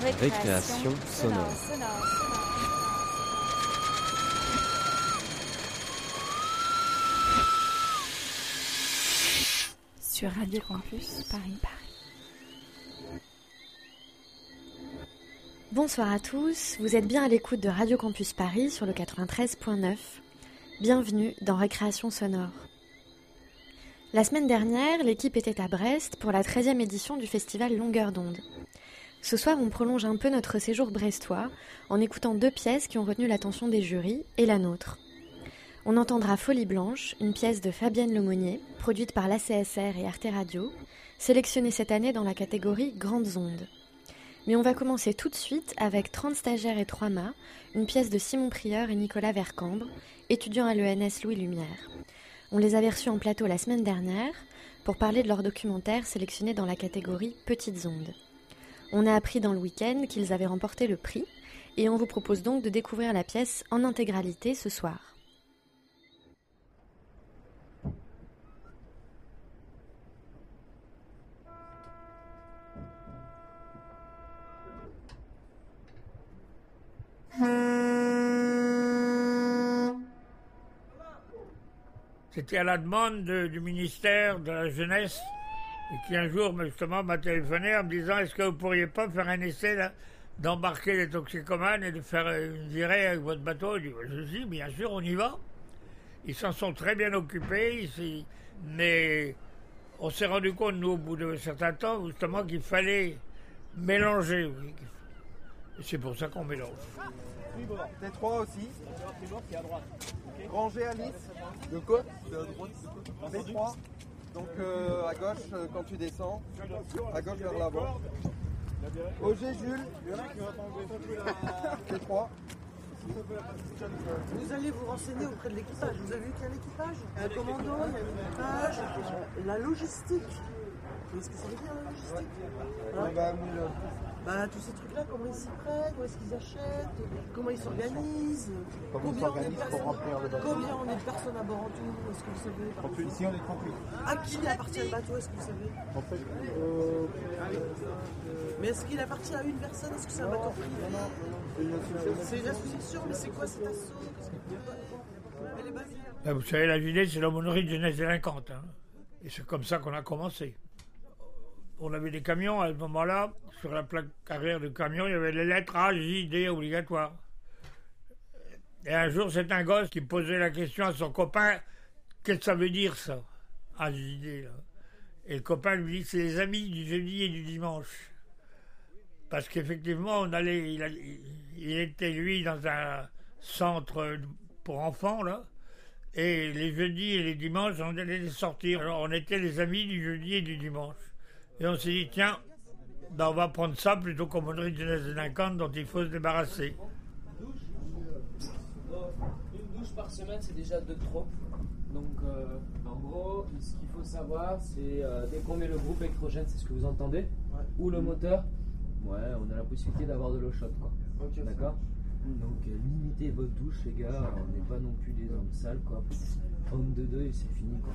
Récréation sonore. Sur Radio Campus Paris Paris. Bonsoir à tous, vous êtes bien à l'écoute de Radio Campus Paris sur le 93.9. Bienvenue dans Récréation sonore. La semaine dernière, l'équipe était à Brest pour la 13e édition du festival Longueur d'onde. Ce soir, on prolonge un peu notre séjour brestois en écoutant deux pièces qui ont retenu l'attention des jurys et la nôtre. On entendra Folie Blanche, une pièce de Fabienne Lemonnier, produite par l'ACSR et Arte Radio, sélectionnée cette année dans la catégorie Grandes ondes. Mais on va commencer tout de suite avec 30 stagiaires et 3 mâts, une pièce de Simon Prieur et Nicolas Vercambre, étudiants à l'ENS Louis Lumière. On les avait reçus en plateau la semaine dernière pour parler de leur documentaire sélectionné dans la catégorie Petites ondes. On a appris dans le week-end qu'ils avaient remporté le prix et on vous propose donc de découvrir la pièce en intégralité ce soir. C'était à la demande de- du ministère de la Jeunesse, et qui un jour, justement, m'a téléphoné en me disant Est-ce que vous pourriez pas faire un essai d'embarquer les toxicomanes et de faire euh, une virée avec votre bateau? Je dis Je dis, bien sûr, on y va. Ils s'en sont très bien occupés, s'y- mais on s'est rendu compte, nous, au bout de certain temps, justement, qu'il fallait mélanger. c'est pour ça qu'on mélange. T3 aussi. Rangée Alice. De quoi? T3. Donc euh, à gauche euh, quand tu descends. À gauche vers l'avant. OG Jules. T3. Vous allez vous renseigner auprès de l'équipage. Vous avez vu qu'il y a l'équipage Il y a un commando, il y a l'équipage, la logistique. Vous voyez ce que ça veut dire la logistique? Hein? Bah, Tous ces trucs-là, comment ils s'y prennent, où est-ce qu'ils achètent, comment ils s'organisent, combien, on est de personnes- remplir le bateau. combien on est de personnes à bord en tout, est-ce que vous savez par exemple Ici on est 38. À qui appartient le bateau, est-ce que vous savez En fait, euh, Mais est-ce qu'il appartient à une personne Est-ce que c'est un bateau privé c'est une association. C'est une association, mais c'est quoi cet assaut Elle est basée Ben, vous savez, la JD, c'est l'aumônerie de jeunesse délinquante. hein. Et c'est comme ça qu'on a commencé. On avait des camions à ce moment-là. Sur la plaque arrière du camion, il y avait les lettres A, J, D obligatoires. Et un jour, c'est un gosse qui posait la question à son copain Qu'est-ce que ça veut dire ça? A, J, D. Et le copain lui dit C'est les amis du jeudi et du dimanche. Parce qu'effectivement, on allait, il, il était lui dans un centre pour enfants, là. Et les jeudis et les dimanches, on allait sortir. Alors, on était les amis du jeudi et du dimanche. Et on s'est dit, tiens, ben, on va prendre ça plutôt monnerie de jeunesse délinquante dont il faut se débarrasser. Une douche par semaine, c'est déjà de trop. Donc, euh, en gros, ce qu'il faut savoir, c'est euh, dès qu'on met le groupe électrogène, c'est ce que vous entendez, ou le moteur, ouais, on a la possibilité d'avoir de l'eau chaude, quoi. D'accord Donc, euh, limitez votre douche, les gars. On n'est pas non plus des hommes sales, quoi. Homme de deux et c'est fini, quoi.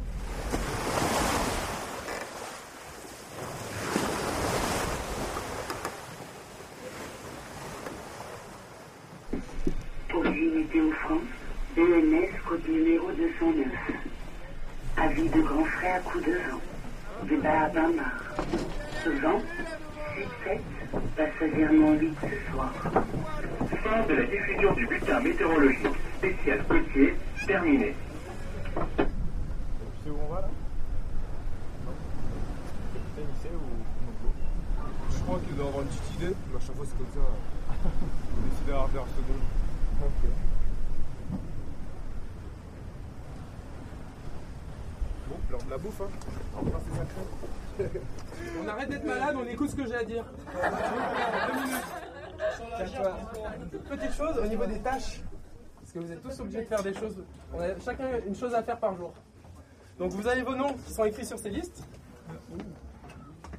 Aujourd'hui Météo France, ENS, code numéro 209. Avis de grand à coup de vent. Débat à Bain-Mar. Vent, sud-7, passagèrement 8 ce soir. Fin de la diffusion du bulletin météorologique spécial côtier terminé. C'est où on va là Lycée ou Je crois qu'il doit avoir une petite idée, mais à chaque fois c'est comme ça. On décide à la dernière seconde. Bon, l'heure de hein. On arrête d'être malade, on écoute ce que j'ai à dire. Petite chose au niveau des tâches, parce que vous êtes tous obligés de faire des choses. On a chacun une chose à faire par jour. Donc vous avez vos noms qui sont écrits sur ces listes.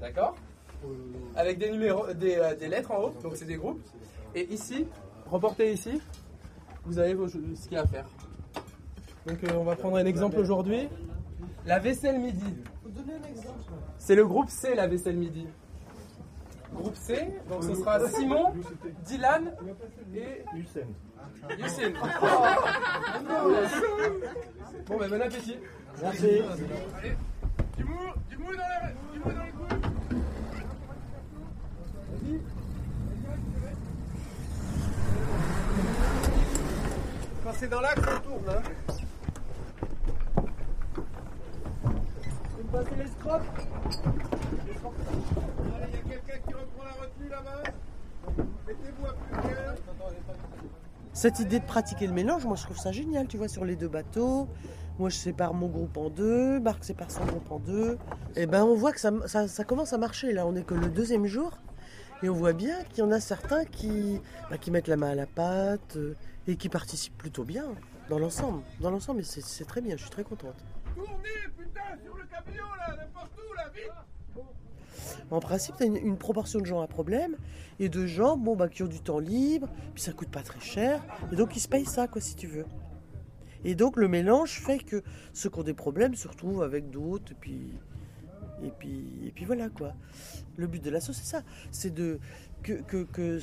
D'accord Avec des numéros, des, euh, lettres en haut, donc c'est des groupes. Et ici, reportez ici, vous avez vos, ce qu'il y a à faire. Donc euh, on va prendre un exemple aujourd'hui. La vaisselle midi. C'est le groupe C, la vaisselle midi. Groupe C, donc ce sera Simon, Dylan et Hussein. Youssine. Bon, ben bon appétit. Merci. Du mou, du mou dans la, du mou dans le cou. Quand c'est dans l'axe, on tourne. Hein. Mettez-vous à plus clair. Cette idée de pratiquer le mélange, moi je trouve ça génial, tu vois, sur les deux bateaux. Moi je sépare mon groupe en deux, Marc sépare son groupe en deux. Et ben on voit que ça, commence à marcher là, on est que le deuxième jour. Et on voit bien qu'il y en a certains qui, bah, qui mettent la main à la pâte euh, et qui participent plutôt bien dans l'ensemble. Dans l'ensemble, c'est très bien, je suis très contente. Putain, sur le camion là, n'importe où là, vite En principe, tu une, une proportion de gens à problème et de gens bon, bah, qui ont du temps libre, puis ça coûte pas très cher, et donc ils se payent ça, quoi, si tu veux. Et donc le mélange fait que ceux qui ont des problèmes se retrouvent avec d'autres, et puis, et puis, et puis voilà quoi. Le but de l'asso, c'est ça, c'est de que, que, que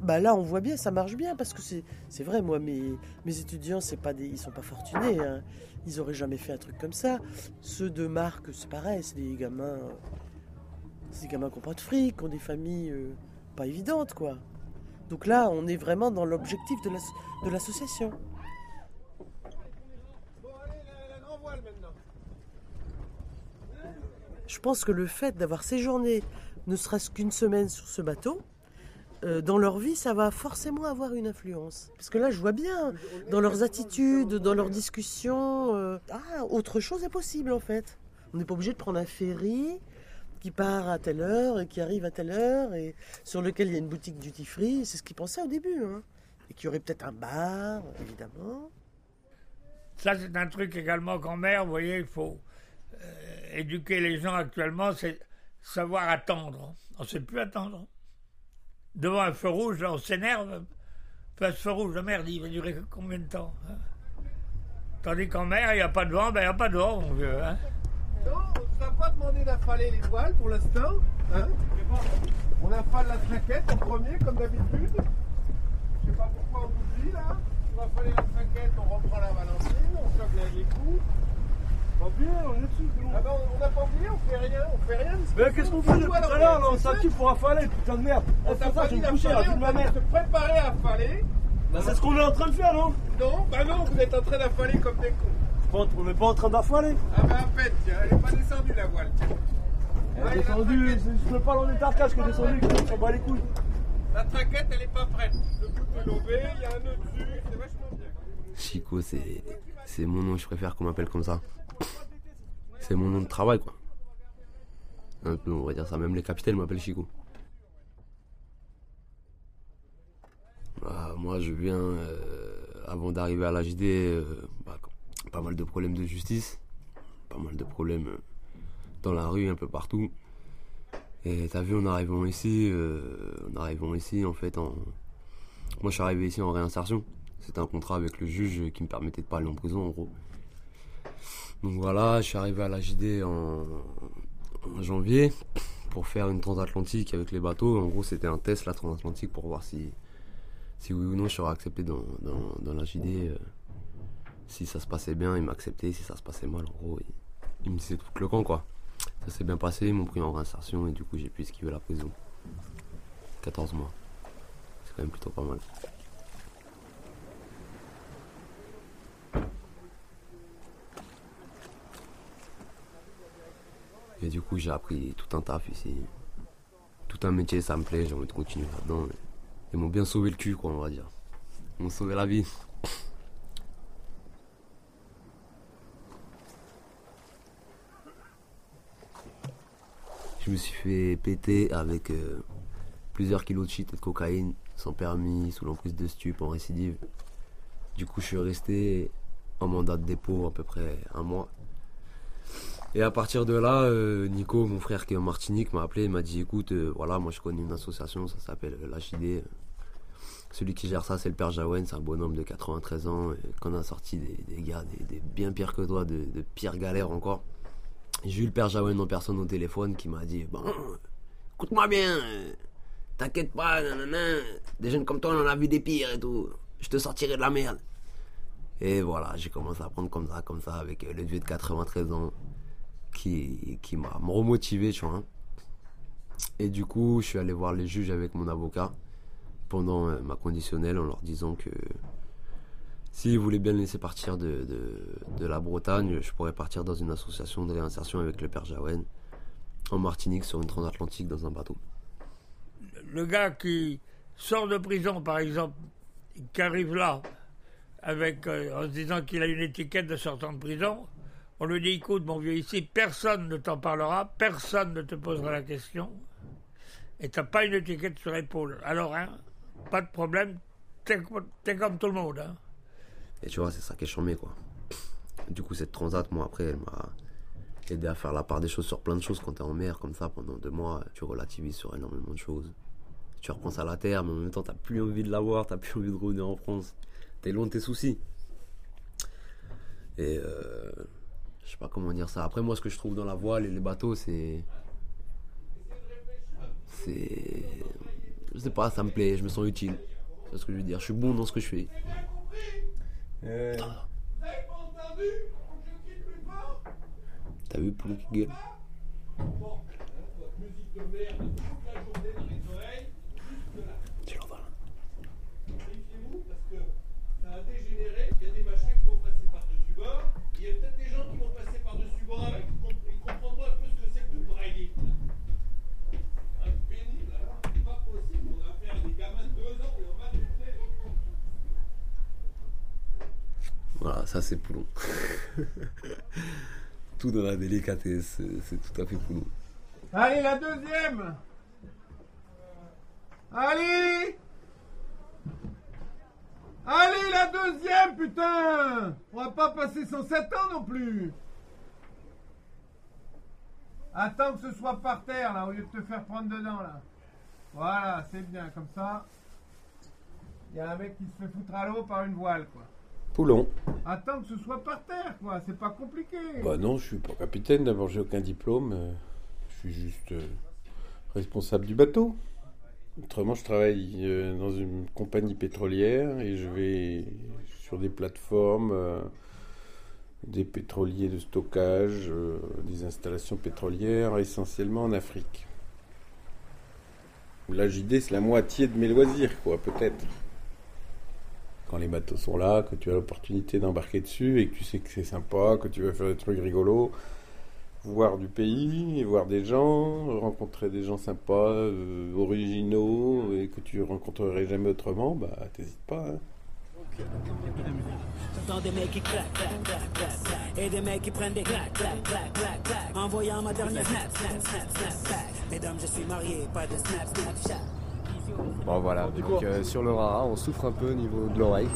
bah là on voit bien, ça marche bien parce que c'est, c'est vrai, moi mes, mes étudiants, c'est pas des, ils sont pas fortunés, hein. Ils auraient jamais fait un truc comme ça. Ceux de Marc, c'est pareil, c'est des gamins. C'est des gamins qui n'ont pas de fric, qui ont des familles euh, pas évidentes, quoi. Donc là, on est vraiment dans l'objectif de l'as- de l'association. Je pense que le fait d'avoir séjourné ne serait-ce qu'une semaine sur ce bateau, euh, dans leur vie, ça va forcément avoir une influence. Parce que là, je vois bien, dans leurs attitudes, dans leurs discussions, euh, ah, autre chose est possible en fait. On n'est pas obligé de prendre un ferry qui part à telle heure et qui arrive à telle heure et sur lequel il y a une boutique duty free. C'est ce qu'ils pensaient au début. Hein. Et qu'il y aurait peut-être un bar, évidemment. Ça, c'est un truc également qu'en mer, vous voyez, il faut euh, éduquer les gens actuellement, c'est savoir attendre. On ne sait plus attendre. Devant un feu rouge, on s'énerve. Face feu rouge, la merde, il va durer combien de temps hein? Tandis qu'en mer, il n'y a pas de vent, ben il n'y a pas de vent, mon vieux. Hein? Non, on ne t'a pas demandé d'affaler les voiles pour l'instant. Hein? On affale la traquette en premier, comme d'habitude. Je sais pas pourquoi on dit là. On va affaler la traquette, on reprend la valentine, on choque les coups. Pas on est dessus. Ah ben, on- n'a pas oublié, on fait rien, on fait rien. Mais qu'est-ce qu'on fait depuis tout à l'heure là On s'active pour affaler, putain de merde. On t'a pas je dit d'affaler, on ma t'a dit mère. de se préparer à affaler. Bah, c'est ce qu'on est en train de faire, non? Non, bah non, vous êtes en train d'affaler comme des cons. On n'est pas en train d'affaler. Ah bah à peine, tiens, elle est pas descendue la voile. tiens. Elle est descendue, traquette- c'est juste le ballon des tarcages qui est descendu, on bat les couilles. La traquette, elle est pas prête. Le bout de lobé, il y a un nœud dessus, c'est vachement bien. Chico, c'est c'est mon nom, je préfère qu'on m'appelle comme ça. C'est mon nom de travail, quoi. On va dire ça. Même les capitaines m'appellent Chico. Ah, moi, je viens, euh, avant d'arriver à l'HD, euh, bah, pas mal de problèmes de justice, pas mal de problèmes euh, dans la rue, un peu partout. Et t'as vu, en arrivant ici, euh, en arrivant ici, en fait, en... moi, je suis arrivé ici en réinsertion. C'était un contrat avec le juge qui me permettait de pas aller en prison, en gros. Donc voilà, je suis arrivé à la JD en, janvier pour faire une transatlantique avec les bateaux. En gros, c'était un test, la transatlantique, pour voir si, si oui ou non je serais accepté dans, dans, la JD. euh, si ça se passait bien, ils m'acceptaient. Si ça se passait mal, en gros, ils, ils me disaient tout le camp, quoi. Ça s'est bien passé, ils m'ont pris en réinsertion et du coup, j'ai pu esquiver la prison. 14 mois. C'est quand même plutôt pas mal. Et du coup, j'ai appris tout un taf ici. Tout un métier, ça me plaît, j'ai envie de continuer là-dedans. Ils m'ont bien sauvé le cul, quoi, on va dire. Ils m'ont sauvé la vie. Je me suis fait péter avec euh, plusieurs kilos de shit et de cocaïne, sans permis, sous l'emprise de stup, en récidive. Du coup, je suis resté en mandat de dépôt à peu près un mois. Et à partir de là, euh, Nico, mon frère qui est en Martinique, m'a appelé, il m'a dit écoute, euh, voilà, moi je connais une association, ça s'appelle l'HID. Celui qui gère ça, c'est le père Jaouen, c'est un bonhomme de 93 ans, qu'on a sorti des, gars des, bien pires que toi, de, pires galères encore. J'ai eu le père Jaouen en personne au téléphone qui m'a dit Bon, écoute-moi bien, euh, t'inquiète pas, nanana, des jeunes comme toi, on en a vu des pires et tout, je te sortirai de la merde. Et voilà, j'ai commencé à apprendre comme ça, comme ça, avec euh, le vieux de 93 ans, qui, qui m'a remotivé, tu vois. Et du coup, je suis allé voir les juges avec mon avocat pendant euh, ma conditionnelle en leur disant que s'ils voulaient bien me laisser partir de, de, la Bretagne, je pourrais partir dans une association de réinsertion avec le père Jaouen en Martinique sur une transatlantique dans un bateau. Le gars qui sort de prison, par exemple, qui arrive là, avec, euh, en se disant qu'il a une étiquette de sortant de prison, on lui dit écoute, mon vieux, ici, personne ne t'en parlera, personne ne te posera la question, et t'as pas une étiquette sur l'épaule. Alors, hein, pas de problème, t'es comme tout le monde. Hein. Et tu vois, c'est ça qui est charmé, quoi. Du coup, cette transat, moi, après, elle m'a aidé à faire la part des choses sur plein de choses. Quand t'es en mer, comme ça, pendant deux mois, tu relativises sur énormément de choses. Tu repenses à la terre, mais en même temps, t'as plus envie de la voir, t'as plus envie de revenir en France. T'es loin de tes soucis. Et euh, je sais pas comment dire ça. Après, moi, ce que je trouve dans la voile et les bateaux, c'est. C'est. Je sais pas, ça me plaît, je me sens utile. C'est ce que je veux dire. Je suis bon dans ce que je fais. T'as vu Poulon qui gueule Tu l'entends là parce que ça a dégénéré, il y a des machins qui vont passer par-dessus bord, il y a peut-être des gens qui vont passer par-dessus bord avec, ils comprendront un peu ce que c'est que de brailler. Un pénible, alors, c'est pas possible, on a affaire à des gamins de 2 ans et on va tourner. Voilà, ça c'est Poulon. tout dans la délicatesse, c'est- tout à fait Poulon. Allez, la deuxième Allez Allez, la deuxième, putain On va pas passer 107 ans non plus Attends que ce soit par terre, là, au lieu de te faire prendre dedans, là. Voilà, c'est bien, comme ça. Il y a un mec qui se fait foutre à l'eau par une voile, quoi. Poulon. Attends que ce soit par terre, quoi. C'est pas compliqué. Bah non, je suis pas capitaine, d'abord j'ai aucun diplôme. euh, Je suis juste euh, responsable du bateau. Autrement, je travaille euh, dans une compagnie pétrolière et je vais sur des plateformes, euh, des pétroliers de stockage, des installations pétrolières, essentiellement en Afrique. La JD, c'est la moitié de mes loisirs, quoi, peut-être. Quand les bateaux sont là, que tu as l'opportunité d'embarquer dessus et que tu sais que c'est sympa, que tu vas faire des trucs rigolos, voir du pays, voir des gens, rencontrer des gens sympas, euh, originaux et que tu rencontrerais jamais autrement, bah t'hésites pas. hein. J'entends des mecs qui claquent, claquent, claquent, claquent. Et des mecs qui prennent des claques, claques, claques, claques, claques. Envoyant ma dernière snap, snap, snap, snap. Mesdames, je suis marié, pas de snap, snap, chat. Bon voilà, donc euh, sur le Rara, on souffre un peu au niveau de l'oreille.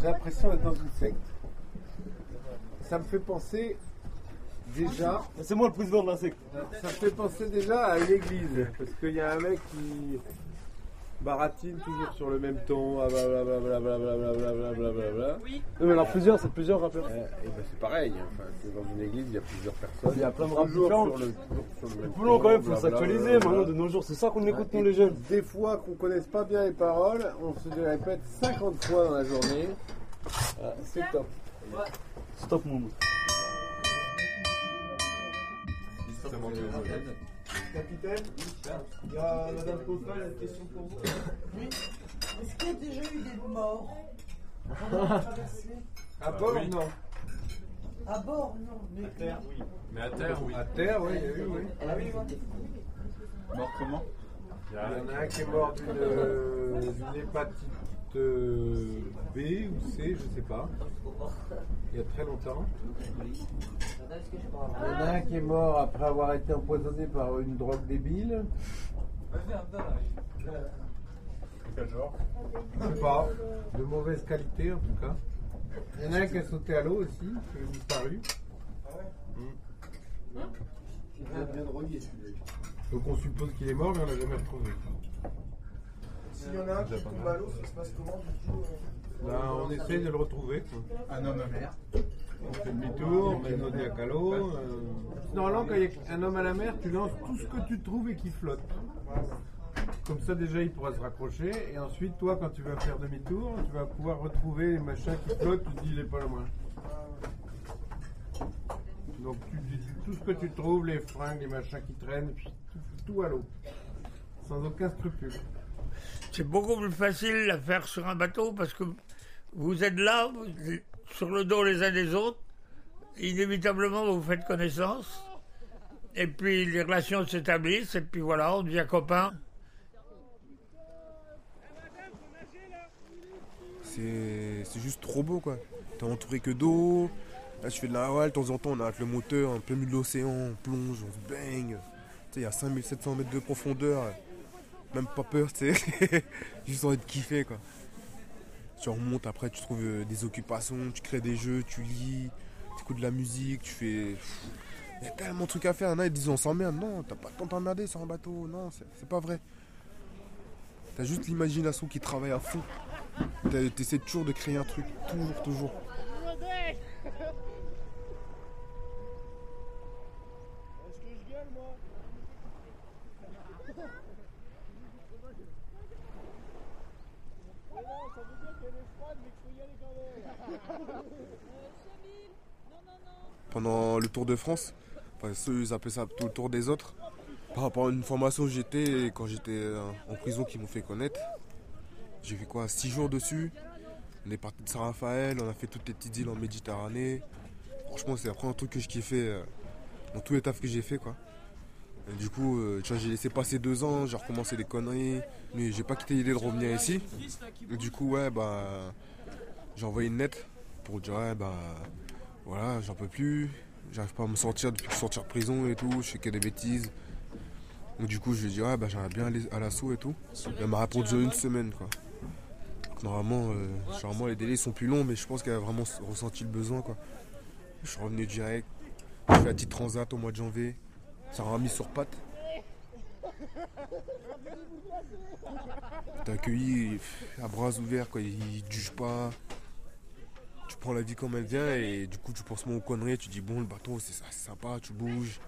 J'ai l'impression d'être dans une secte. Ça me fait penser déjà. C'est moi le président de la secte. Ça me fait penser déjà à une église. Parce qu'il y a un mec qui baratine toujours sur le même ton. ah, blablabla, blablabla, blablabla. Oui, mais il y en a plusieurs, c'est plusieurs rappeurs. Et ben c'est pareil. Enfin, c'est dans une église, il y a plusieurs personnes. Il y a plein de rap toujours différents. sur le, sur le même Poulon, ton, quand même, faut s'actualiser maintenant de nos jours. C'est ça qu'on écoute, nous, les jeunes. Des fois qu'on connaisse pas bien les paroles, on se les répète 50 fois dans la journée. Ah, c'est top. Stop, mon Capitaine, il y a Madame il y a une question pour vous. Oui. Est-ce qu'il y a déjà eu des morts À bord, non. À bord, non. Mais À terre, oui. Mais à terre, oui. À terre, oui, il y a eu, oui. Ah oui, Mort comment? Il y en a un qui est mort d'une euh, hépatite B ou C, je sais pas. Il y a très longtemps. Il y en a un qui est mort après avoir été empoisonné par une drogue débile. Quel genre? Je sais pas. De mauvaise qualité en tout cas. Il y en a un qui a sauté à l'eau aussi, qui a disparu. Il vient bien drogué celui-là. Donc on suppose qu'il est mort, mais on l'a jamais retrouvé. S'il y en a un qui tombe à l'eau, ça se passe comment du coup euh Ben, on essaie de le retrouver. Un homme à mer. On fait demi-tour, on met nos diacalos. euh. Normalement, quand il y a un homme à la mer, tu lances tout ce que tu trouves et qui flotte. Comme ça, déjà, il pourra se raccrocher. Et ensuite, toi, quand tu vas faire demi-tour, tu vas pouvoir retrouver les machins qui flottent. Tu te dis, il est pas loin. Donc, tu dis tout ce que tu trouves, les fringues, les machins qui traînent, puis tout, tout à l'eau. Sans aucun scrupule. C'est beaucoup plus facile à faire sur un bateau parce que vous êtes là, sur le dos les uns des autres. Inévitablement, vous faites connaissance. Et puis les relations s'établissent. Et puis voilà, on devient copains. C'est juste trop beau quoi. T'es entouré que d'eau. Là, je fais de la voile, de temps en temps, on arrête le moteur, un peu milieu de l'océan, on plonge, on se baigne. Tu sais, il y a 5700 mètres de profondeur. Même pas peur, tu sais. juste envie de kiffer quoi. Tu remontes, après, tu trouves euh, des occupations, tu crées des jeux, tu lis, tu écoutes de la musique, tu fais. Il y a tellement de trucs à faire. A, ils disent on s'emmerde. Non, t'as pas le temps sur un bateau. Non, c'est pas vrai. T'as juste l'imagination qui travaille à fond. T'essaies toujours de créer un truc. Toujours, toujours. Est-ce que je gueule, moi ça veut dire qu'elle est froide, mais qu'il faut y aller quand même. Pendant le Tour de France. Enfin, ceux, ils appellent ça plutôt le Tour des autres. Par rapport à une formation où j'étais quand j'étais euh, en prison qui m'ont fait connaître. J'ai fait quoi 6 jours dessus. On est parti de Saint-Raphaël, on a fait toutes les petites îles en Méditerranée. Franchement, c'est après un truc que je kiffais euh, dans tous les tafs que j'ai fait quoi. Du coup, euh, j'ai laissé passer deux ans, j'ai recommencé des conneries, mais j'ai pas quitté l'idée de revenir ici. Et du coup, ouais, bah, j'ai envoyé une lettre pour dire, ouais, bah, voilà, j'en peux plus, j'arrive pas à me sortir depuis que je suis sorti de prison et tout, je fais que des bêtises. Donc du coup, je lui ai dit, ouais, bah, j'aimerais bien aller à l'assaut et tout. Elle m'a répondu une semaine, quoi. Normalement, euh, les délais sont plus longs, mais je pense qu'elle a vraiment ressenti le besoin, quoi. Je suis revenu direct, j'ai fait la petite transat au mois de janvier, ça m'a remis sur pattes. T'es accueilli à bras ouverts, quoi. Ils te jugent pas. Prends la vie comme elle vient et du coup, tu penses moins aux conneries. Tu dis, bon, le bateau, c'est c'est sympa, tu bouges.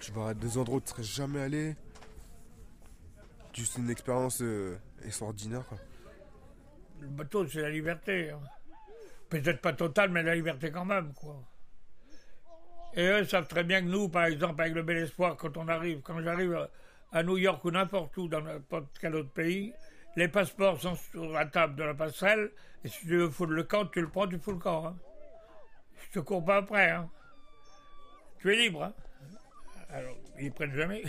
Tu vas à des endroits où tu serais jamais allé. Juste une expérience euh, extraordinaire, quoi. Le bateau, c'est la liberté. hein. Peut-être pas totale, mais la liberté quand même, quoi. Et eux savent très bien que nous, par exemple, avec le Bel Espoir, quand on arrive, quand j'arrive à New York ou n'importe où, dans n'importe quel autre pays, les passeports sont sur la table de la passerelle, et si tu veux foutre le camp, tu le prends, tu fous le camp. Hein. Je te cours pas après. Hein. Tu es libre. Hein. Alors, ils prennent jamais.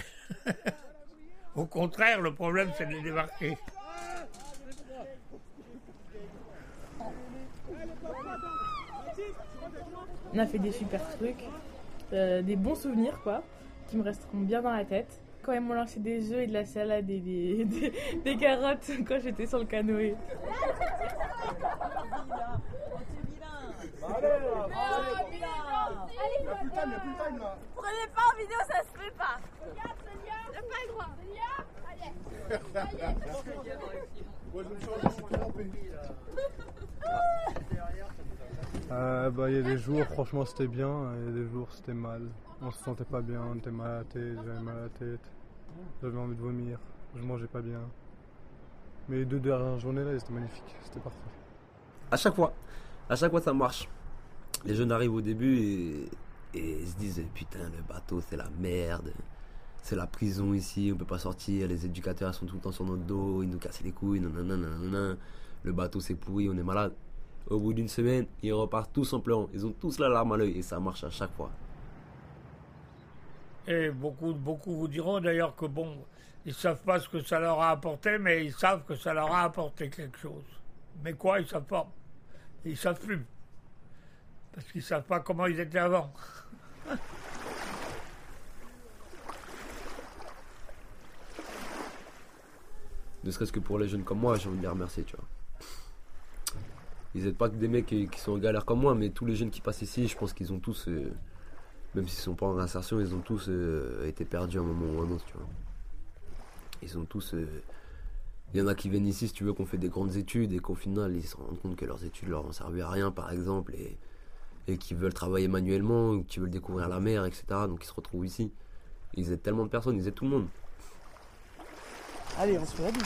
Au contraire, le problème, c'est de les débarquer. On a fait des super trucs, euh, des bons souvenirs quoi, qui me resteront bien dans la tête. Quand ils m'ont lancé des œufs et de la salade et des, des, des carottes quand j'étais sur le canoë. Prenez pas en vidéo, ça se fait pas. Euh, bah, il y a des jours, franchement, c'était bien, et des jours, c'était mal. On se sentait pas bien, on était mal à la tête, j'avais mal à la tête, j'avais envie de vomir, je mangeais pas bien. Mais les deux dernières journées là, c'était magnifique, c'était parfait. À chaque fois, à chaque fois ça marche. Les jeunes arrivent au début et, se disent putain le bateau c'est la merde, c'est la prison ici, on peut pas sortir, les éducateurs sont tout le temps sur notre dos, ils nous cassent les couilles, nanana, nanana. le bateau c'est pourri, on est malade. Au bout d'une semaine, ils repartent tous en pleurant, ils ont tous la larme à l'œil et ça marche à chaque fois. Et beaucoup, beaucoup vous diront d'ailleurs que bon, ils savent pas ce que ça leur a apporté, mais ils savent que ça leur a apporté quelque chose. Mais quoi, ils savent pas. Ils savent plus. Parce qu'ils savent pas comment ils étaient avant. Ne serait-ce que pour les jeunes comme moi, j'ai envie de les remercier, tu vois. Ils n'êtes pas que des mecs qui, qui sont en galère comme moi, mais tous les jeunes qui passent ici, je pense qu'ils ont tous, euh, même s'ils sont pas en insertion, ils ont tous euh, été perdus à un moment ou à un autre, tu vois. Ils ont tous euh, Il y en a qui viennent ici, si tu veux, qu'on fait des grandes études et qu'au final, ils se rendent compte que leurs études leur ont servi à rien, par exemple, et, et qui veulent travailler manuellement, ou qui veulent découvrir la mer, etc. Donc ils se retrouvent ici. Ils aident tellement de personnes, ils aident tout le monde. Allez, on se fait la bise.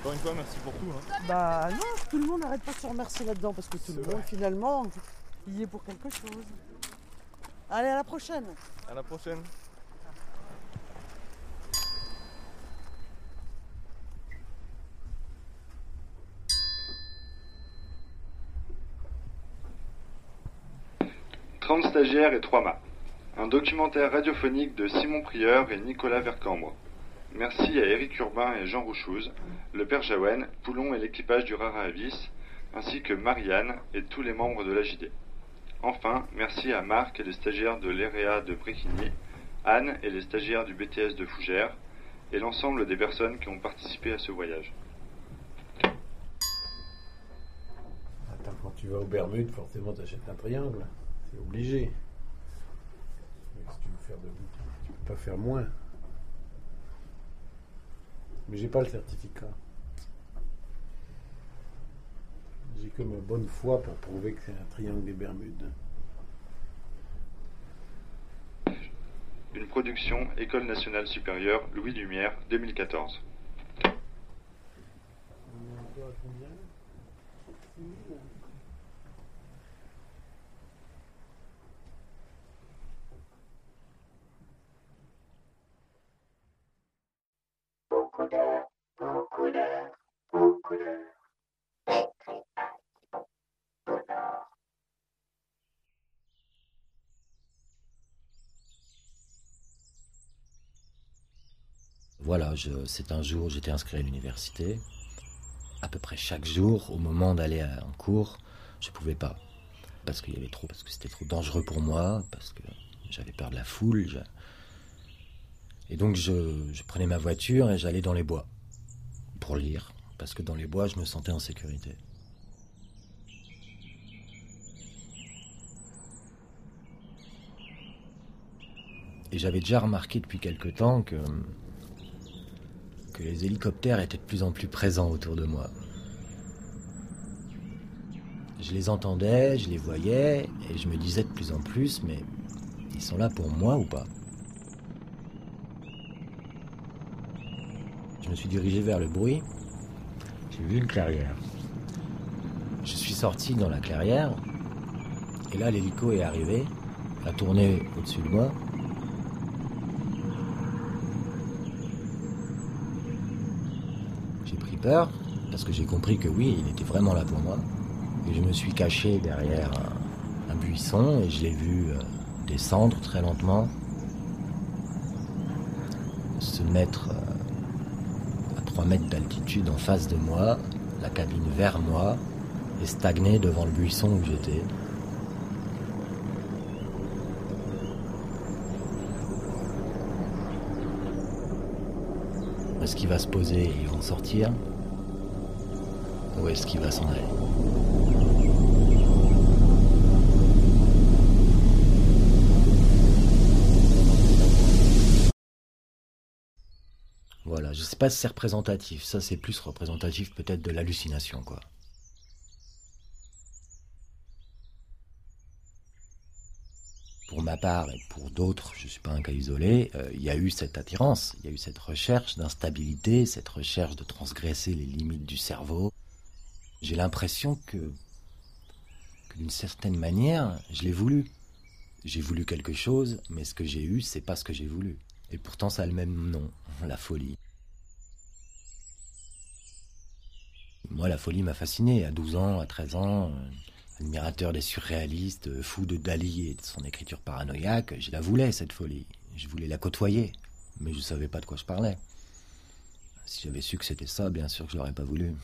Encore une fois, merci pour tout. hein. Bah non, tout le monde n'arrête pas de se remercier là-dedans parce que tout le monde finalement y est pour quelque chose. Allez, à la prochaine. À la prochaine. « 30 stagiaires et 3 mâts. Un documentaire radiophonique de Simon Prieur et Nicolas Vercambre. Merci à Éric Urbain et Jean Rouchouz, le père Jaouen, Poulon et l'équipage du Rara Avis, ainsi que Marianne et tous les membres de l'AJD. Enfin, merci à Marc et les stagiaires de l'EREA de Bréquigny, Anne et les stagiaires du BTS de Fougères, et l'ensemble des personnes qui ont participé à ce voyage. Attends, quand tu vas aux Bermudes, forcément, tu achètes un triangle. C'est obligé. Mais si tu veux faire de tu peux pas faire moins. Mais j'ai pas le certificat. J'ai que bonne foi pour prouver que c'est un triangle des Bermudes. Une production École nationale supérieure Louis Lumière 2014. Voilà, c'est un jour, j'étais inscrit à l'université. À peu près chaque jour, au moment d'aller en cours, je pouvais pas. Parce qu'il y avait trop, parce que c'était trop dangereux pour moi, parce que j'avais peur de la foule. Et donc je prenais ma voiture et j'allais dans les bois pour lire, parce que dans les bois, je me sentais en sécurité. Et j'avais déjà remarqué depuis quelque temps que, les hélicoptères étaient de plus en plus présents autour de moi. Je les entendais, je les voyais, et je me disais de plus en plus, mais ils sont là pour moi ou pas? Je me suis dirigé vers le bruit. J'ai vu une clairière. Je suis sorti dans la clairière, et là l'hélico est arrivé, a tourné au-dessus de moi. J'ai pris parce que j'ai compris que oui, il était vraiment là pour moi. Et je me suis caché derrière un, un buisson et je l'ai vu euh, descendre très lentement, se mettre euh, à 3 mètres d'altitude en face de moi, la cabine vers moi, et stagner devant le buisson où j'étais. Est-ce qu'il va se poser et en sortir Ou est-ce qu'il va s'en aller Voilà, je sais pas si c'est représentatif. Ça, c'est plus représentatif peut-être de l'hallucination, quoi. Pour ma part et pour d'autres, je ne suis pas un cas isolé, euh, il y a eu cette attirance, il y a eu cette recherche d'instabilité, cette recherche de transgresser les limites du cerveau. J'ai l'impression que, d'une certaine manière, je l'ai voulu. J'ai voulu quelque chose, mais ce que j'ai eu, c'est pas ce que j'ai voulu. Et pourtant, ça a le même nom, la folie. Moi, la folie m'a fasciné à 12 ans, à 13 ans. euh, Admirateur des surréalistes, euh, fou de Dali et de son écriture paranoïaque, je la voulais, cette folie. Je voulais la côtoyer, mais je savais pas de quoi je parlais. Si j'avais su que c'était ça, bien sûr que je l'aurais pas voulu.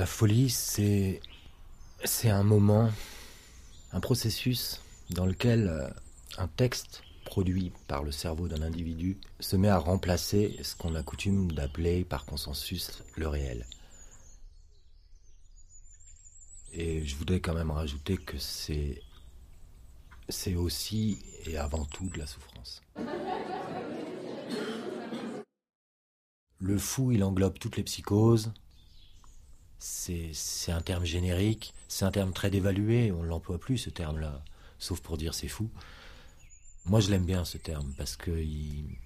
La folie, c'est. Un moment, un processus dans lequel euh, un texte produit par le cerveau d'un individu se met à remplacer ce qu'on a coutume d'appeler par consensus le réel. Et je voudrais quand même rajouter que c'est aussi et avant tout de la souffrance. Le fou, il englobe toutes les psychoses. C'est c'est un terme générique, c'est un terme très dévalué, on ne l'emploie plus ce terme-là, sauf pour dire c'est fou. Moi, je l'aime bien ce terme parce que il,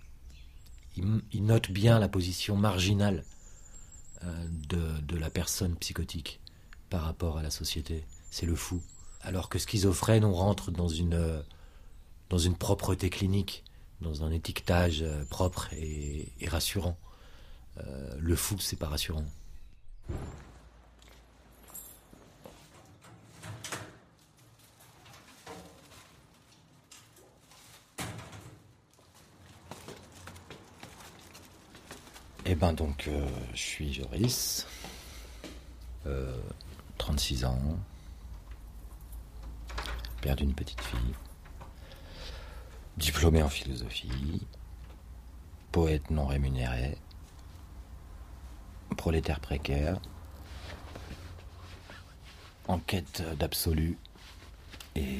note bien la position marginale euh, de, la personne psychotique par rapport à la société. C'est le fou. Alors que schizophrène, on rentre dans une, euh, propreté clinique, dans un étiquetage euh, propre et, rassurant. Le fou, c'est pas rassurant. Eh ben donc, euh, je suis Joris, euh, 36 ans, père d'une petite fille, diplômé en philosophie, poète non rémunéré, prolétaire précaire, en quête d'absolu et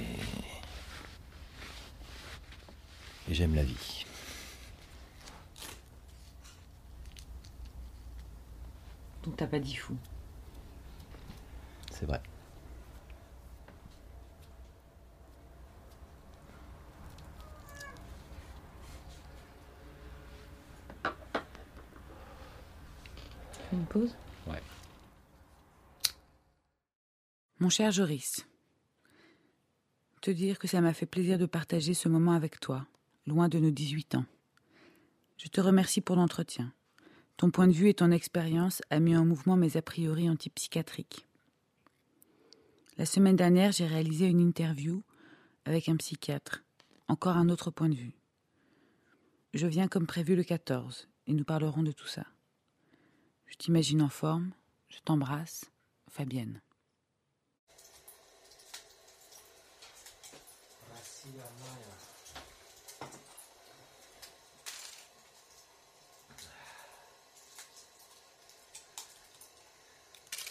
j'aime la vie. Donc t'as pas dit fou. C'est vrai. Une pause Ouais. Mon cher Joris, te dire que ça m'a fait plaisir de partager ce moment avec toi, loin de nos 18 ans. Je te remercie pour l'entretien. Ton point de vue et ton expérience a mis en mouvement mes a priori antipsychiatriques. La semaine dernière, j'ai réalisé une interview avec un psychiatre. Encore un autre point de vue. Je viens comme prévu le 14 et nous parlerons de tout ça. Je t'imagine en forme. Je t'embrasse. Fabienne.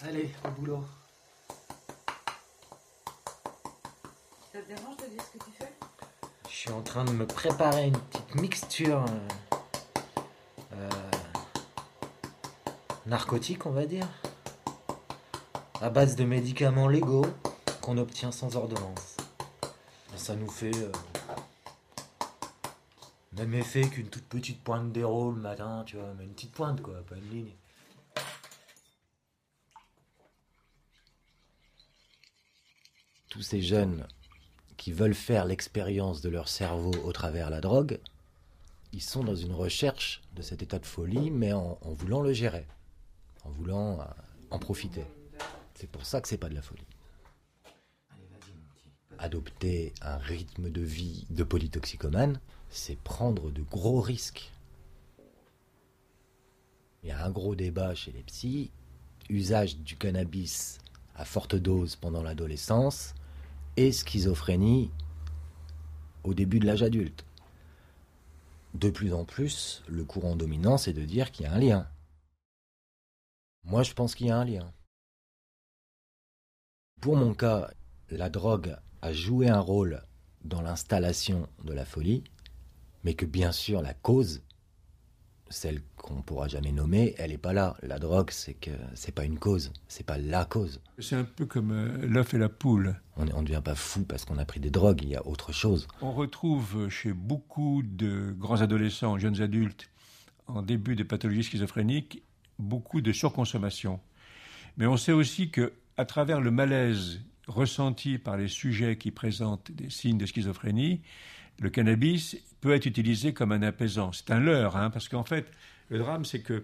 Allez, au boulot. Ça te dérange de dire ce que tu fais? Je suis en train de me préparer une petite mixture euh, euh, narcotique, on va dire, à base de médicaments légaux qu'on obtient sans ordonnance. Ça nous fait euh, même effet qu'une toute petite pointe d'héros le matin, tu vois, mais une petite pointe quoi, pas une ligne. Tous ces jeunes qui veulent faire l'expérience de leur cerveau au travers la drogue, ils sont dans une recherche de cet état de folie, mais en, voulant le gérer, en voulant euh, en profiter. C'est pour ça que c'est pas de la folie. Adopter un rythme de vie de polytoxicomane, c'est prendre de gros risques. Il y a un gros débat chez les psys, usage du cannabis à forte dose pendant l'adolescence et schizophrénie au début de l'âge adulte. De plus en plus, le courant dominant, c'est de dire qu'il y a un lien. Moi, je pense qu'il y a un lien. Pour mon cas, la drogue a joué un rôle dans l'installation de la folie, mais que bien sûr la cause, celle qu'on pourra jamais nommer, elle n'est pas là. La drogue, c'est que c'est pas une cause, c'est pas la cause. C'est un peu comme euh, l'œuf et la poule. On ne devient pas fou parce qu'on a pris des drogues, il y a autre chose. On retrouve chez beaucoup de grands adolescents, jeunes adultes, en début de pathologie schizophrénique, beaucoup de surconsommation. Mais on sait aussi que, à travers le malaise ressenti par les sujets qui présentent des signes de schizophrénie, le cannabis peut être utilisé comme un apaisant. C'est un leurre, hein, parce qu'en fait, le drame, c'est que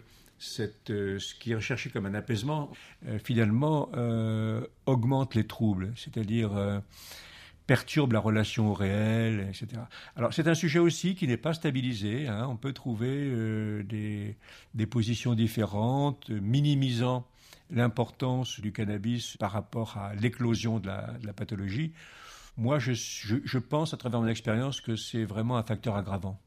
euh, ce qui est recherché comme un apaisement, euh, finalement, euh, augmente les troubles, c'est-à-dire perturbe la relation au réel, etc. Alors, c'est un sujet aussi qui n'est pas stabilisé. hein. On peut trouver des, positions différentes, minimisant l'importance du cannabis par rapport à l'éclosion de la pathologie. Moi, je, je, pense, à travers mon expérience, que c'est vraiment un facteur aggravant.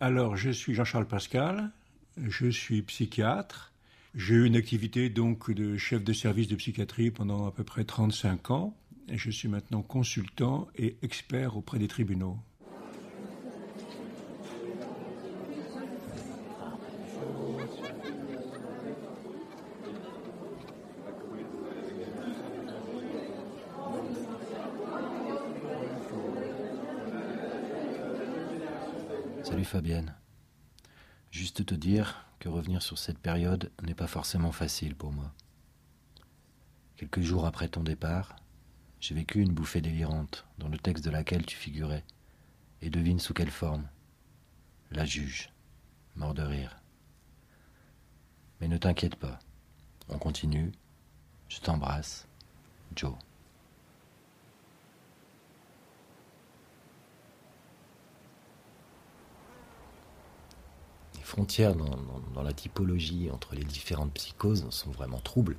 Alors, je suis Jean-Charles Pascal, je suis psychiatre. J'ai eu une activité donc de chef de service de psychiatrie pendant à peu près 35 ans. Et je suis maintenant consultant et expert auprès des tribunaux. Fabienne. Juste te dire que revenir sur cette période n'est pas forcément facile pour moi. Quelques jours après ton départ, j'ai vécu une bouffée délirante dans le texte de laquelle tu figurais. Et devine sous quelle forme. La juge, mort de rire. Mais ne t'inquiète pas, on continue. Je t'embrasse, Joe. Frontières dans, la typologie entre les différentes psychoses sont vraiment troubles,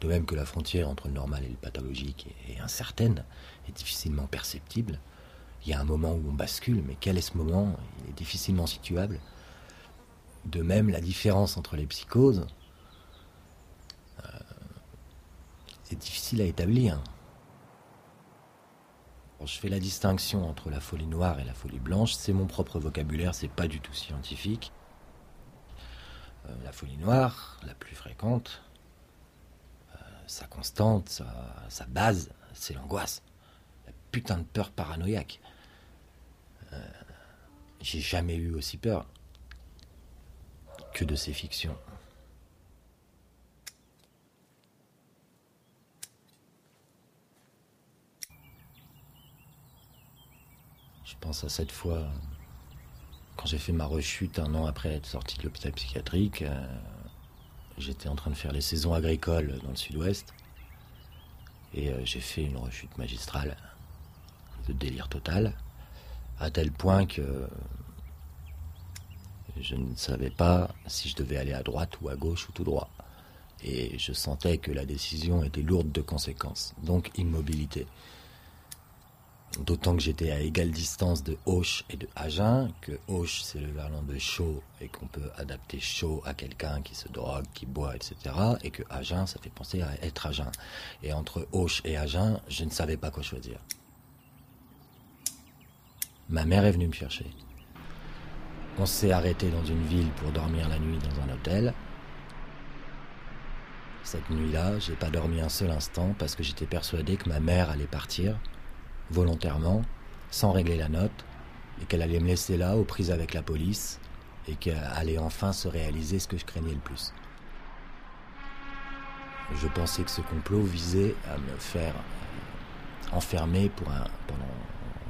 de même que la frontière entre le normal et le pathologique est, incertaine et difficilement perceptible. Il y a un moment où on bascule, mais quel est ce moment? Il est difficilement situable. De même, la différence entre les psychoses euh, est difficile à établir. Je fais la distinction entre la folie noire et la folie blanche. C'est mon propre vocabulaire, c'est pas du tout scientifique. Euh, la folie noire, la plus fréquente, euh, sa constante, sa, base, c'est l'angoisse. La putain de peur paranoïaque. Euh, J'ai jamais eu aussi peur que de ces fictions. Je pense à cette fois quand j'ai fait ma rechute un an après être sorti de l'hôpital psychiatrique. euh, J'étais en train de faire les saisons agricoles dans le sud-ouest. Et euh, j'ai fait une rechute magistrale de délire total. À tel point que je ne savais pas si je devais aller à droite ou à gauche ou tout droit. Et je sentais que la décision était lourde de conséquences. Donc immobilité. D'autant que j'étais à égale distance de Auch et de Agen, que Auch c'est le verlan de chaud et qu'on peut adapter chaud à quelqu'un qui se drogue, qui boit, etc. Et que Agen, ça fait penser à être Agen. Et entre Auch et Agen, je ne savais pas quoi choisir. Ma mère est venue me chercher. On s'est arrêté dans une ville pour dormir la nuit dans un hôtel. Cette nuit-là, j'ai pas dormi un seul instant parce que j'étais persuadé que ma mère allait partir volontairement, sans régler la note, et qu'elle allait me laisser là, aux prises avec la police, et qu'elle allait enfin se réaliser ce que je craignais le plus. Je pensais que ce complot visait à me faire euh, enfermer pour un, pendant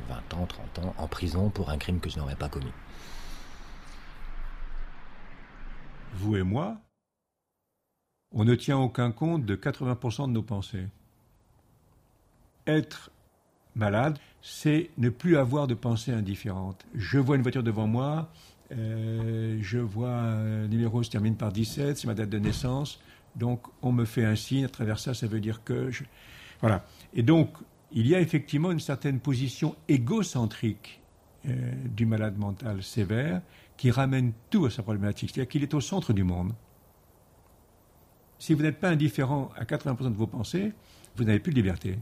20 ans, 30 ans, en prison pour un crime que je n'aurais pas commis. Vous et moi, on ne tient aucun compte de 80% de nos pensées. Être malade, c'est ne plus avoir de pensées indifférentes. Je vois une voiture devant moi, euh, je vois un numéro se termine par 17, c'est ma date de naissance, donc on me fait un signe, à travers ça, ça veut dire que je... Voilà. Et donc, il y a effectivement une certaine position égocentrique euh, du malade mental sévère qui ramène tout à sa problématique, c'est-à-dire qu'il est au centre du monde. Si vous n'êtes pas indifférent à 80% de vos pensées, vous n'avez plus de liberté.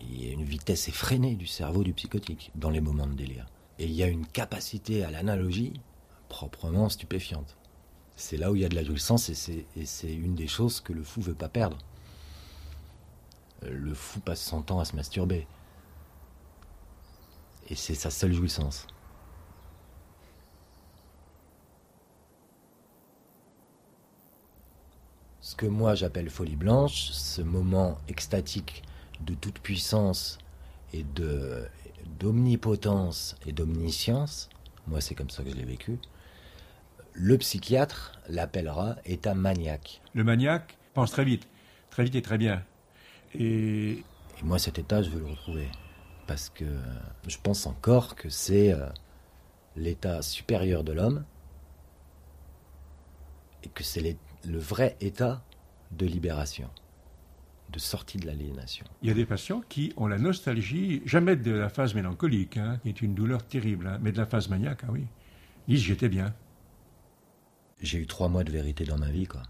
Il y a une vitesse effrénée du cerveau du psychotique dans les moments de délire. Et il y a une capacité à l'analogie proprement stupéfiante. C'est là où il y a de la jouissance et c'est, une des choses que le fou veut pas perdre. Le fou passe son temps à se masturber. Et c'est sa seule jouissance. Ce que moi j'appelle folie blanche, ce moment extatique de toute puissance et de d'omnipotence et d'omniscience, moi c'est comme ça que je l'ai vécu, le psychiatre l'appellera état maniaque. Le maniaque pense très vite, très vite et très bien. Et, Et moi cet état je veux le retrouver. Parce que je pense encore que c'est euh, l'état supérieur de l'homme et que c'est le vrai état de libération. De sortie de l'aliénation. Il y a des patients qui ont la nostalgie, jamais de la phase mélancolique, hein, qui est une douleur terrible, hein, mais de la phase maniaque, ah oui. Ils disent j'étais bien. J'ai eu trois mois de vérité dans ma vie, quoi.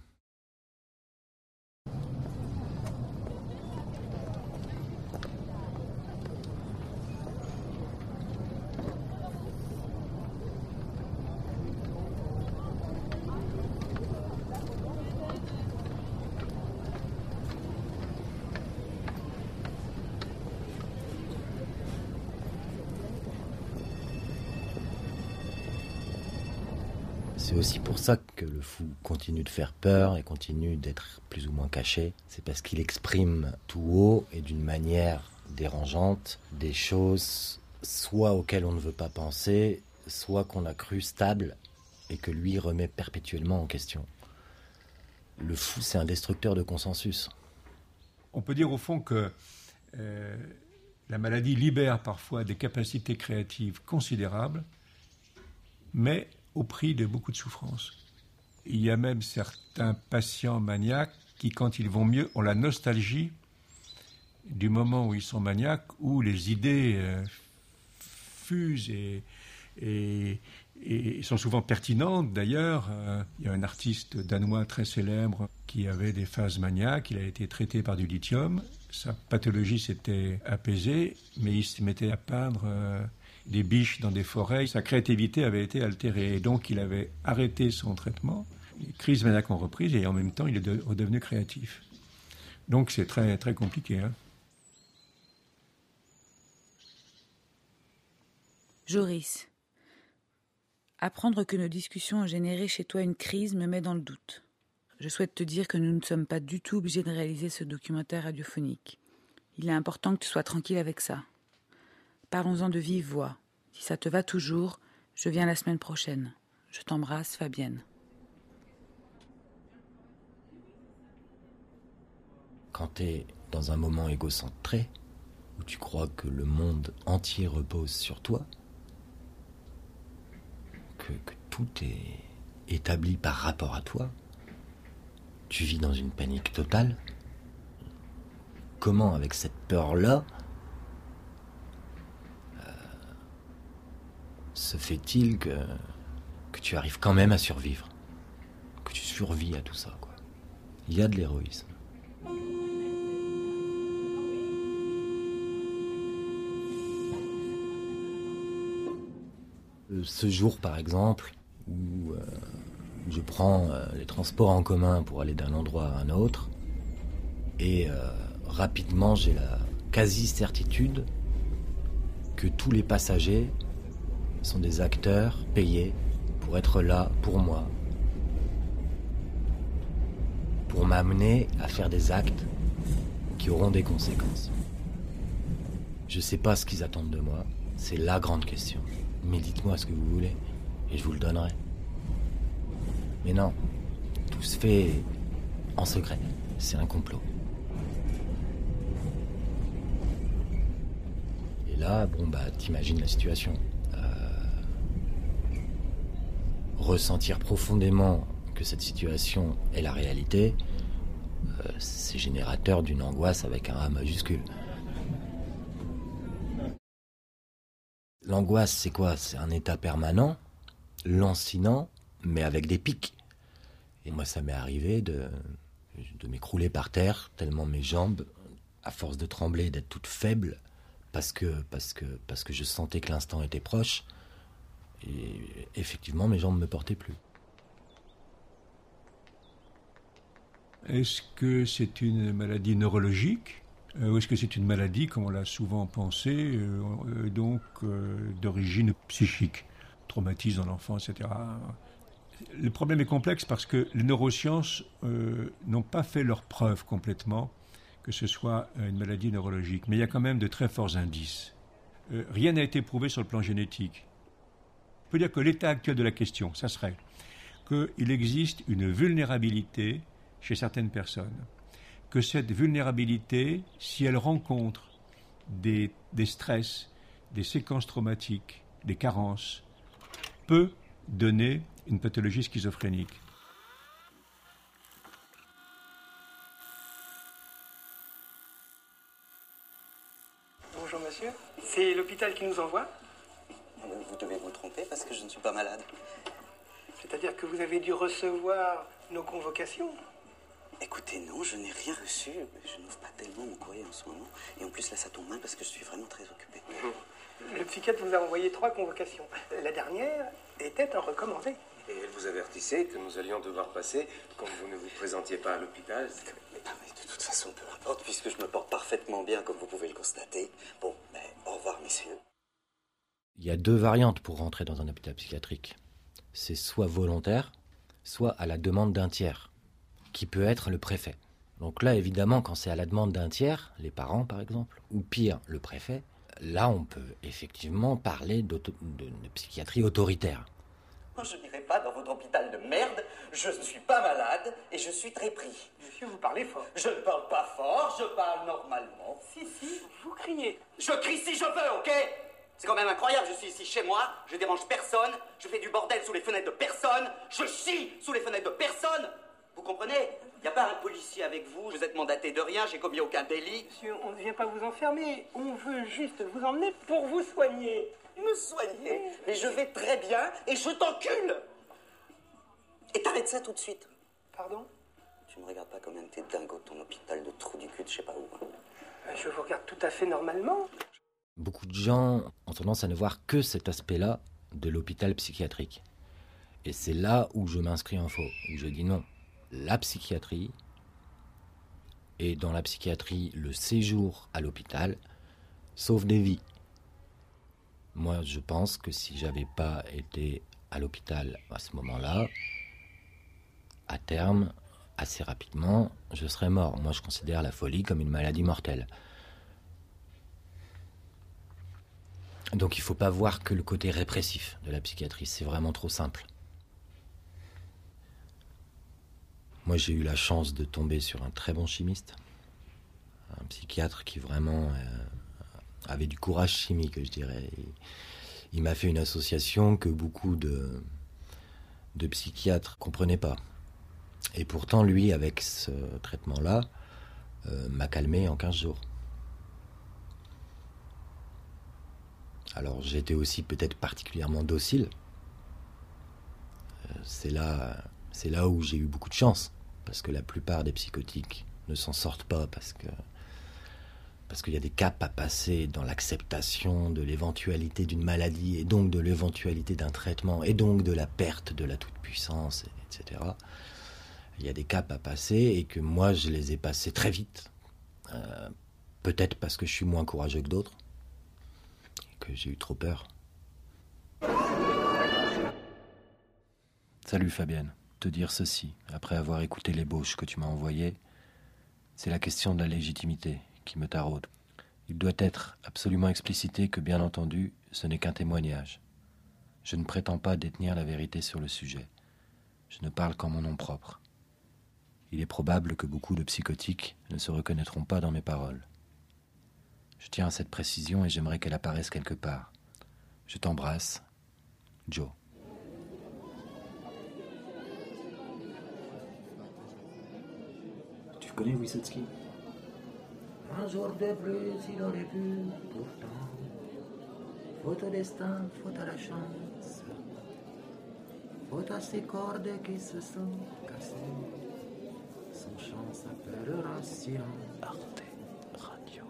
C'est aussi pour ça que le fou continue de faire peur et continue d'être plus ou moins caché. C'est parce qu'il exprime tout haut et d'une manière dérangeante des choses soit auxquelles on ne veut pas penser, soit qu'on a cru stables et que lui remet perpétuellement en question. Le fou, c'est un destructeur de consensus. On peut dire au fond que euh, la maladie libère parfois des capacités créatives considérables, mais au prix de beaucoup de souffrances. Il y a même certains patients maniaques qui, quand ils vont mieux, ont la nostalgie du moment où ils sont maniaques, où les idées euh, fusent et, sont souvent pertinentes. D'ailleurs, euh, il y a un artiste danois très célèbre qui avait des phases maniaques, il a été traité par du lithium, sa pathologie s'était apaisée, mais il se mettait à peindre euh, des biches dans des forêts. Sa créativité avait été altérée. Et donc, il avait arrêté son traitement. Les crises maniaques ont repris et en même temps, il est de- redevenu créatif. Donc, c'est très, très compliqué. hein. Joris. Apprendre que nos discussions ont généré chez toi une crise me met dans le doute. Je souhaite te dire que nous ne sommes pas du tout obligés de réaliser ce documentaire radiophonique. Il est important que tu sois tranquille avec ça. Parlons-en de vive voix. Si ça te va toujours, je viens la semaine prochaine. Je t'embrasse, Fabienne. Quand tu es dans un moment égocentré, où tu crois que le monde entier repose sur toi, que, tout est établi par rapport à toi, tu vis dans une panique totale. Comment, avec cette peur-là, euh, se fait-il que, que tu arrives quand même à survivre? Que tu survis à tout ça. Il y a de l'héroïsme. Euh, Ce jour, par exemple, où euh, je prends euh, les transports en commun pour aller d'un endroit à un autre, et rapidement j'ai la quasi-certitude que tous les passagers sont des acteurs payés pour être là pour moi, pour m'amener à faire des actes qui auront des conséquences. Je sais pas ce qu'ils attendent de moi, c'est la grande question. Mais dites-moi ce que vous voulez, et je vous le donnerai. Mais non, tout se fait en secret. C'est un complot. Et là, bon bah, t'imagines la situation. Euh, ressentir profondément que cette situation est la réalité, euh, c'est générateur d'une angoisse avec un A majuscule. L'angoisse, c'est quoi? C'est un état permanent, lancinant, mais avec des pics. Et moi, ça m'est arrivé de, de m'écrouler par terre, tellement mes jambes, à force de trembler, d'être toutes faibles, parce que, parce, que, parce que je sentais que l'instant était proche. Et effectivement, mes jambes ne me portaient plus. Est-ce que c'est une maladie neurologique euh, ou est-ce que c'est une maladie, comme on l'a souvent pensé, euh, euh, donc d'origine psychique, traumatisme dans l'enfance, etc. Le problème est complexe parce que les neurosciences n'ont pas fait leur preuve complètement que ce soit une maladie neurologique, mais il y a quand même de très forts indices. Rien n'a été prouvé sur le plan génétique. On peut dire que l'état actuel de la question, ça serait qu'il existe une vulnérabilité chez certaines personnes, que cette vulnérabilité, si elle rencontre des, des stress, des séquences traumatiques, des carences, peut donner une pathologie schizophrénique. Bonjour monsieur, c'est l'hôpital qui nous envoie? Vous devez vous tromper parce que je ne suis pas malade. C'est-à-dire que vous avez dû recevoir nos convocations Écoutez, non, je n'ai rien reçu. Je n'ouvre pas tellement mon courrier en ce moment. Et en plus, là, ça tombe mal parce que je suis vraiment très occupé. Le psychiatre vous a envoyé trois convocations. La dernière était un recommandé. Et elle vous avertissait que nous allions devoir passer quand vous ne vous présentiez pas à l'hôpital. Mais de toute façon, peu importe, puisque je me porte parfaitement bien, comme vous pouvez le constater. Bon, ben, au revoir, messieurs. Il y a deux variantes pour rentrer dans un hôpital psychiatrique. C'est soit volontaire, soit à la demande d'un tiers, qui peut être le préfet. Donc là, évidemment, quand c'est à la demande d'un tiers, les parents par exemple, ou pire, le préfet, là on peut effectivement parler de, de psychiatrie autoritaire. Moi, je n'irai pas dans votre hôpital de merde. Je ne suis pas malade et je suis très pris. Monsieur, vous parlez fort. Je ne parle pas fort, je parle normalement. Si, si, vous criez. Je crie si je veux, ok? C'est quand même incroyable, je suis ici chez moi, je dérange personne, je fais du bordel sous les fenêtres de personne, je chie sous les fenêtres de personne. Vous comprenez Il n'y a pas un policier avec vous, vous êtes mandaté de rien, j'ai commis aucun délit. Monsieur, on ne vient pas vous enfermer. On veut juste vous emmener pour vous soigner. Me soigner Mais je vais très bien et je t'encule Et t'arrêtes ça tout de suite. Pardon Tu me regardes pas comme un de tes dingos de ton hôpital de trou du cul de je sais pas où. hein. Je vous regarde tout à fait normalement. Beaucoup de gens ont tendance à ne voir que cet aspect-là de l'hôpital psychiatrique. Et c'est là où je m'inscris en faux, où je dis non. La psychiatrie, et dans la psychiatrie, le séjour à l'hôpital, sauve des vies. Moi, je pense que si j'avais pas été à l'hôpital à ce moment-là, à terme, assez rapidement, je serais mort. Moi, je considère la folie comme une maladie mortelle. Donc il faut pas voir que le côté répressif de la psychiatrie, c'est vraiment trop simple. Moi j'ai eu la chance de tomber sur un très bon chimiste, un psychiatre qui vraiment euh, avait du courage chimique, je dirais. Il, m'a fait une association que beaucoup de, de psychiatres comprenaient pas. Et pourtant lui, avec ce traitement-là, euh, m'a calmé en 15 jours. Alors j'étais aussi peut-être particulièrement docile. Euh, C'est là, c'est là où j'ai eu beaucoup de chance, parce que la plupart des psychotiques ne s'en sortent pas parce que parce qu'il y a des caps à passer dans l'acceptation de l'éventualité d'une maladie et donc de l'éventualité d'un traitement et donc de la perte de la toute-puissance, etc. Il y a des caps à passer et que moi je les ai passés très vite. Euh, peut-être parce que je suis moins courageux que d'autres que j'ai eu trop peur. Salut Fabienne. Te dire ceci, après avoir écouté l'ébauche que tu m'as envoyée, c'est la question de la légitimité qui me taraude. Il doit être absolument explicité que, bien entendu, ce n'est qu'un témoignage. Je ne prétends pas détenir la vérité sur le sujet. Je ne parle qu'en mon nom propre. Il est probable que beaucoup de psychotiques ne se reconnaîtront pas dans mes paroles. Je tiens à cette précision et j'aimerais qu'elle apparaisse quelque part. Je t'embrasse, Joe. Connais Wysocki? Un jour de plus, il aurait pu, pourtant. Faute au destin, faute à la chance. Faute à ces cordes qui se sont cassées. Son chant s'appellera silence. Arte Radio.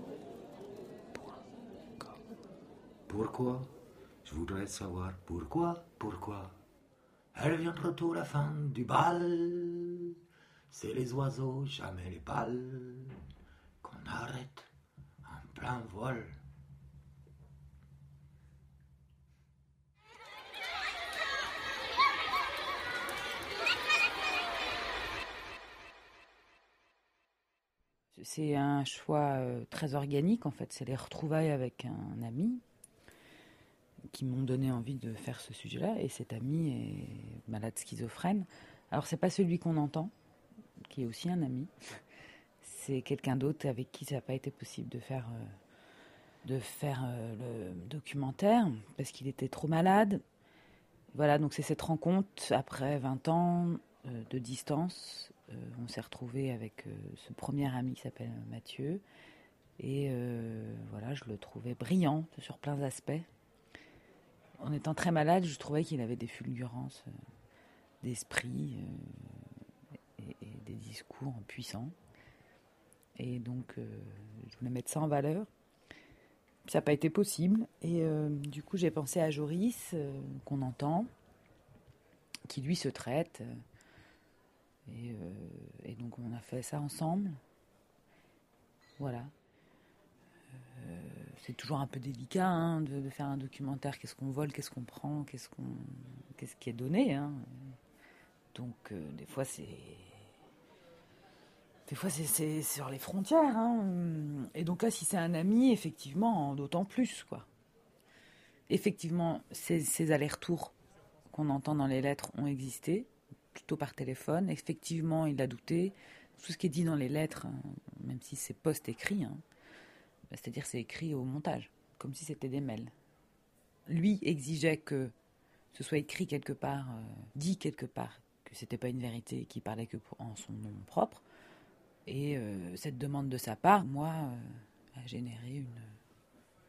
Pourquoi? Je voudrais savoir pourquoi, pourquoi. Elle vient trop tôt la fin du bal. C'est les oiseaux, jamais les balles. Qu'on arrête en plein vol. C'est un choix euh, très organique en fait. C'est les retrouvailles avec un ami qui m'ont donné envie de faire ce sujet-là. Et cet ami est malade schizophrène. Alors c'est pas celui qu'on entend, qui est aussi un ami. C'est quelqu'un d'autre avec qui ça n'a pas été possible de faire, euh, de faire euh, le documentaire parce qu'il était trop malade. Voilà, donc c'est cette rencontre après 20 ans euh, de distance. On s'est retrouvé avec ce premier ami qui s'appelle Mathieu. Et voilà, je le trouvais brillant sur plein d'aspects. En étant très malade, je trouvais qu'il avait des fulgurances d'esprit des discours puissants. Et donc, euh, je voulais mettre ça en valeur. Ça n'a pas été possible. Et euh, du coup, j'ai pensé à Joris, euh, qu'on entend, qui lui se traite. et, donc, on a fait ça ensemble. Voilà. C'est toujours un peu délicat hein, de, faire un documentaire. Qu'est-ce qu'on vole, qu'est-ce qu'on prend, qu'est-ce qu'on, qu'est-ce qui est donné. hein. Donc, des fois, c'est des fois, c'est- sur les frontières. hein. Et donc là, si c'est un ami, effectivement, d'autant plus, quoi. Effectivement, ces, allers-retours qu'on entend dans les lettres ont existé, plutôt par téléphone. Effectivement, il a douté. Tout ce qui est dit dans les lettres, hein, même si c'est post-écrit, hein, bah, c'est-à-dire c'est écrit au montage, comme si c'était des mails. Lui exigeait que ce soit écrit quelque part, euh, dit quelque part, que c'était pas une vérité, qu'il parlait que en son nom propre. Et euh, cette demande de sa part, moi, euh, a généré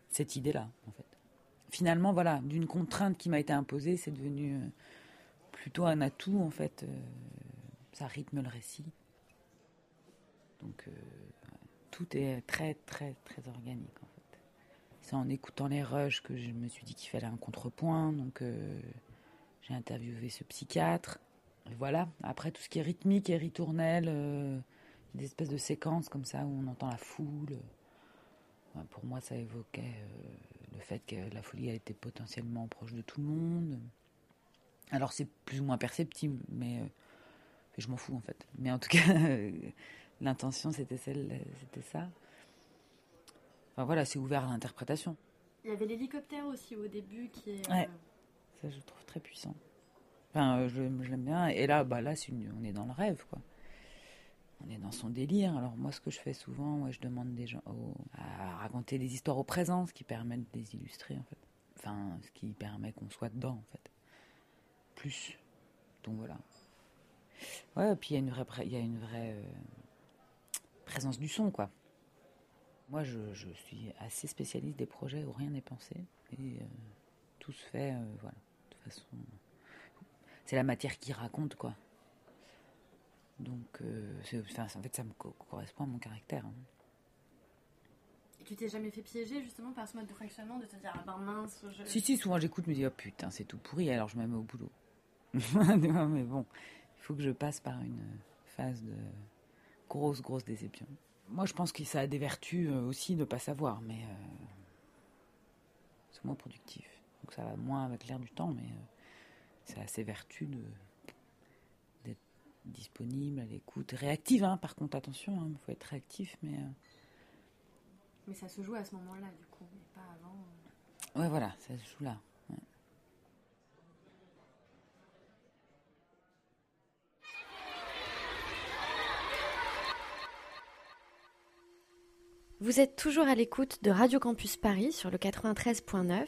cette idée-là, en fait. Finalement, voilà, d'une contrainte qui m'a été imposée, c'est devenu euh, plutôt un atout, en fait. ça rythme le récit. Donc, tout est très, très, très organique, en fait. C'est en écoutant les rushs que je me suis dit qu'il fallait un contrepoint. Donc, j'ai interviewé ce psychiatre. Et voilà. Après, tout ce qui est rythmique et ritournel, euh, des espèces de séquences comme ça où on entend la foule. Ouais, pour moi, ça évoquait euh, le fait que la folie a été potentiellement proche de tout le monde. Alors, c'est plus ou moins perceptible, mais euh, je m'en fous en fait. Mais en tout cas, l'intention, c'était celle, c'était ça. Enfin voilà, c'est ouvert à l'interprétation. Il y avait l'hélicoptère aussi au début qui est. Ouais. euh, Ça, je trouve très puissant. Enfin, je, je l'aime bien. Et là, bah là, une- on est dans le rêve, quoi. On est dans son délire. Alors moi, ce que je fais souvent, je demande des gens à raconter des histoires au présent, ce qui permet de les illustrer, en fait. Enfin, ce qui permet qu'on soit dedans, en fait. Plus. Donc voilà. Ouais, et puis il y a une vraie, euh, présence du son, quoi. Moi, je, suis assez spécialiste des projets où rien n'est pensé. Et euh, tout se fait, euh, voilà, de façon. C'est la matière qui raconte, quoi. Donc, euh, enfin, en fait, ça me co- correspond à mon caractère. hein. Et tu t'es jamais fait piéger justement par ce mode de fonctionnement de te dire ah ben mince. Je... Si, si, souvent j'écoute, je me dis, oh putain, c'est tout pourri, alors je me mets au boulot. mais bon, il faut que je passe par une phase de grosse, grosse déception. Moi, je pense que ça a des vertus euh, aussi de ne pas savoir, mais euh, c'est moins productif. Donc ça va moins avec l'air du temps, mais euh, ça a ses vertus de disponible à l'écoute, réactive. Hein, par contre, attention, il faut être réactif, mais euh, Mais ça se joue à ce moment-là du coup, mais pas avant. euh. ouais, voilà, ça se joue là. ouais. Vous êtes toujours à l'écoute de Radio Campus Paris sur le 93.9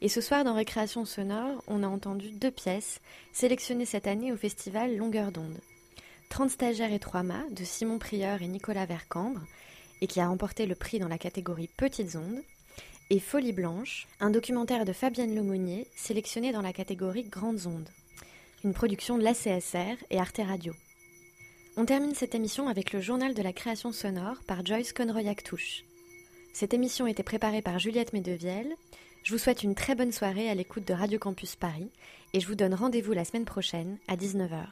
et ce soir dans Récréation sonore, on a entendu deux pièces sélectionnées cette année au festival Longueur d'onde. 30 stagiaires et 3 mâts de Simon Prieur et Nicolas Vercambre et qui a remporté le prix dans la catégorie Petites ondes et Folie blanche, un documentaire de Fabienne Lemonnier sélectionné dans la catégorie Grandes ondes. Une production de l'ACSR et Arte Radio. On termine cette émission avec le journal de la création sonore par Joyce Conroy-Actouche. Cette émission était préparée par Juliette Medevielle. Je vous souhaite une très bonne soirée à l'écoute de Radio Campus Paris et je vous donne rendez-vous la semaine prochaine à 19h.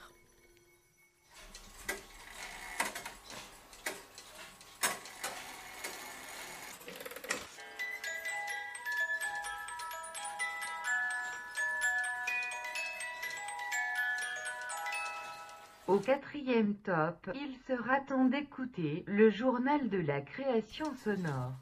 Au quatrième top, il sera temps d'écouter le journal de la création sonore.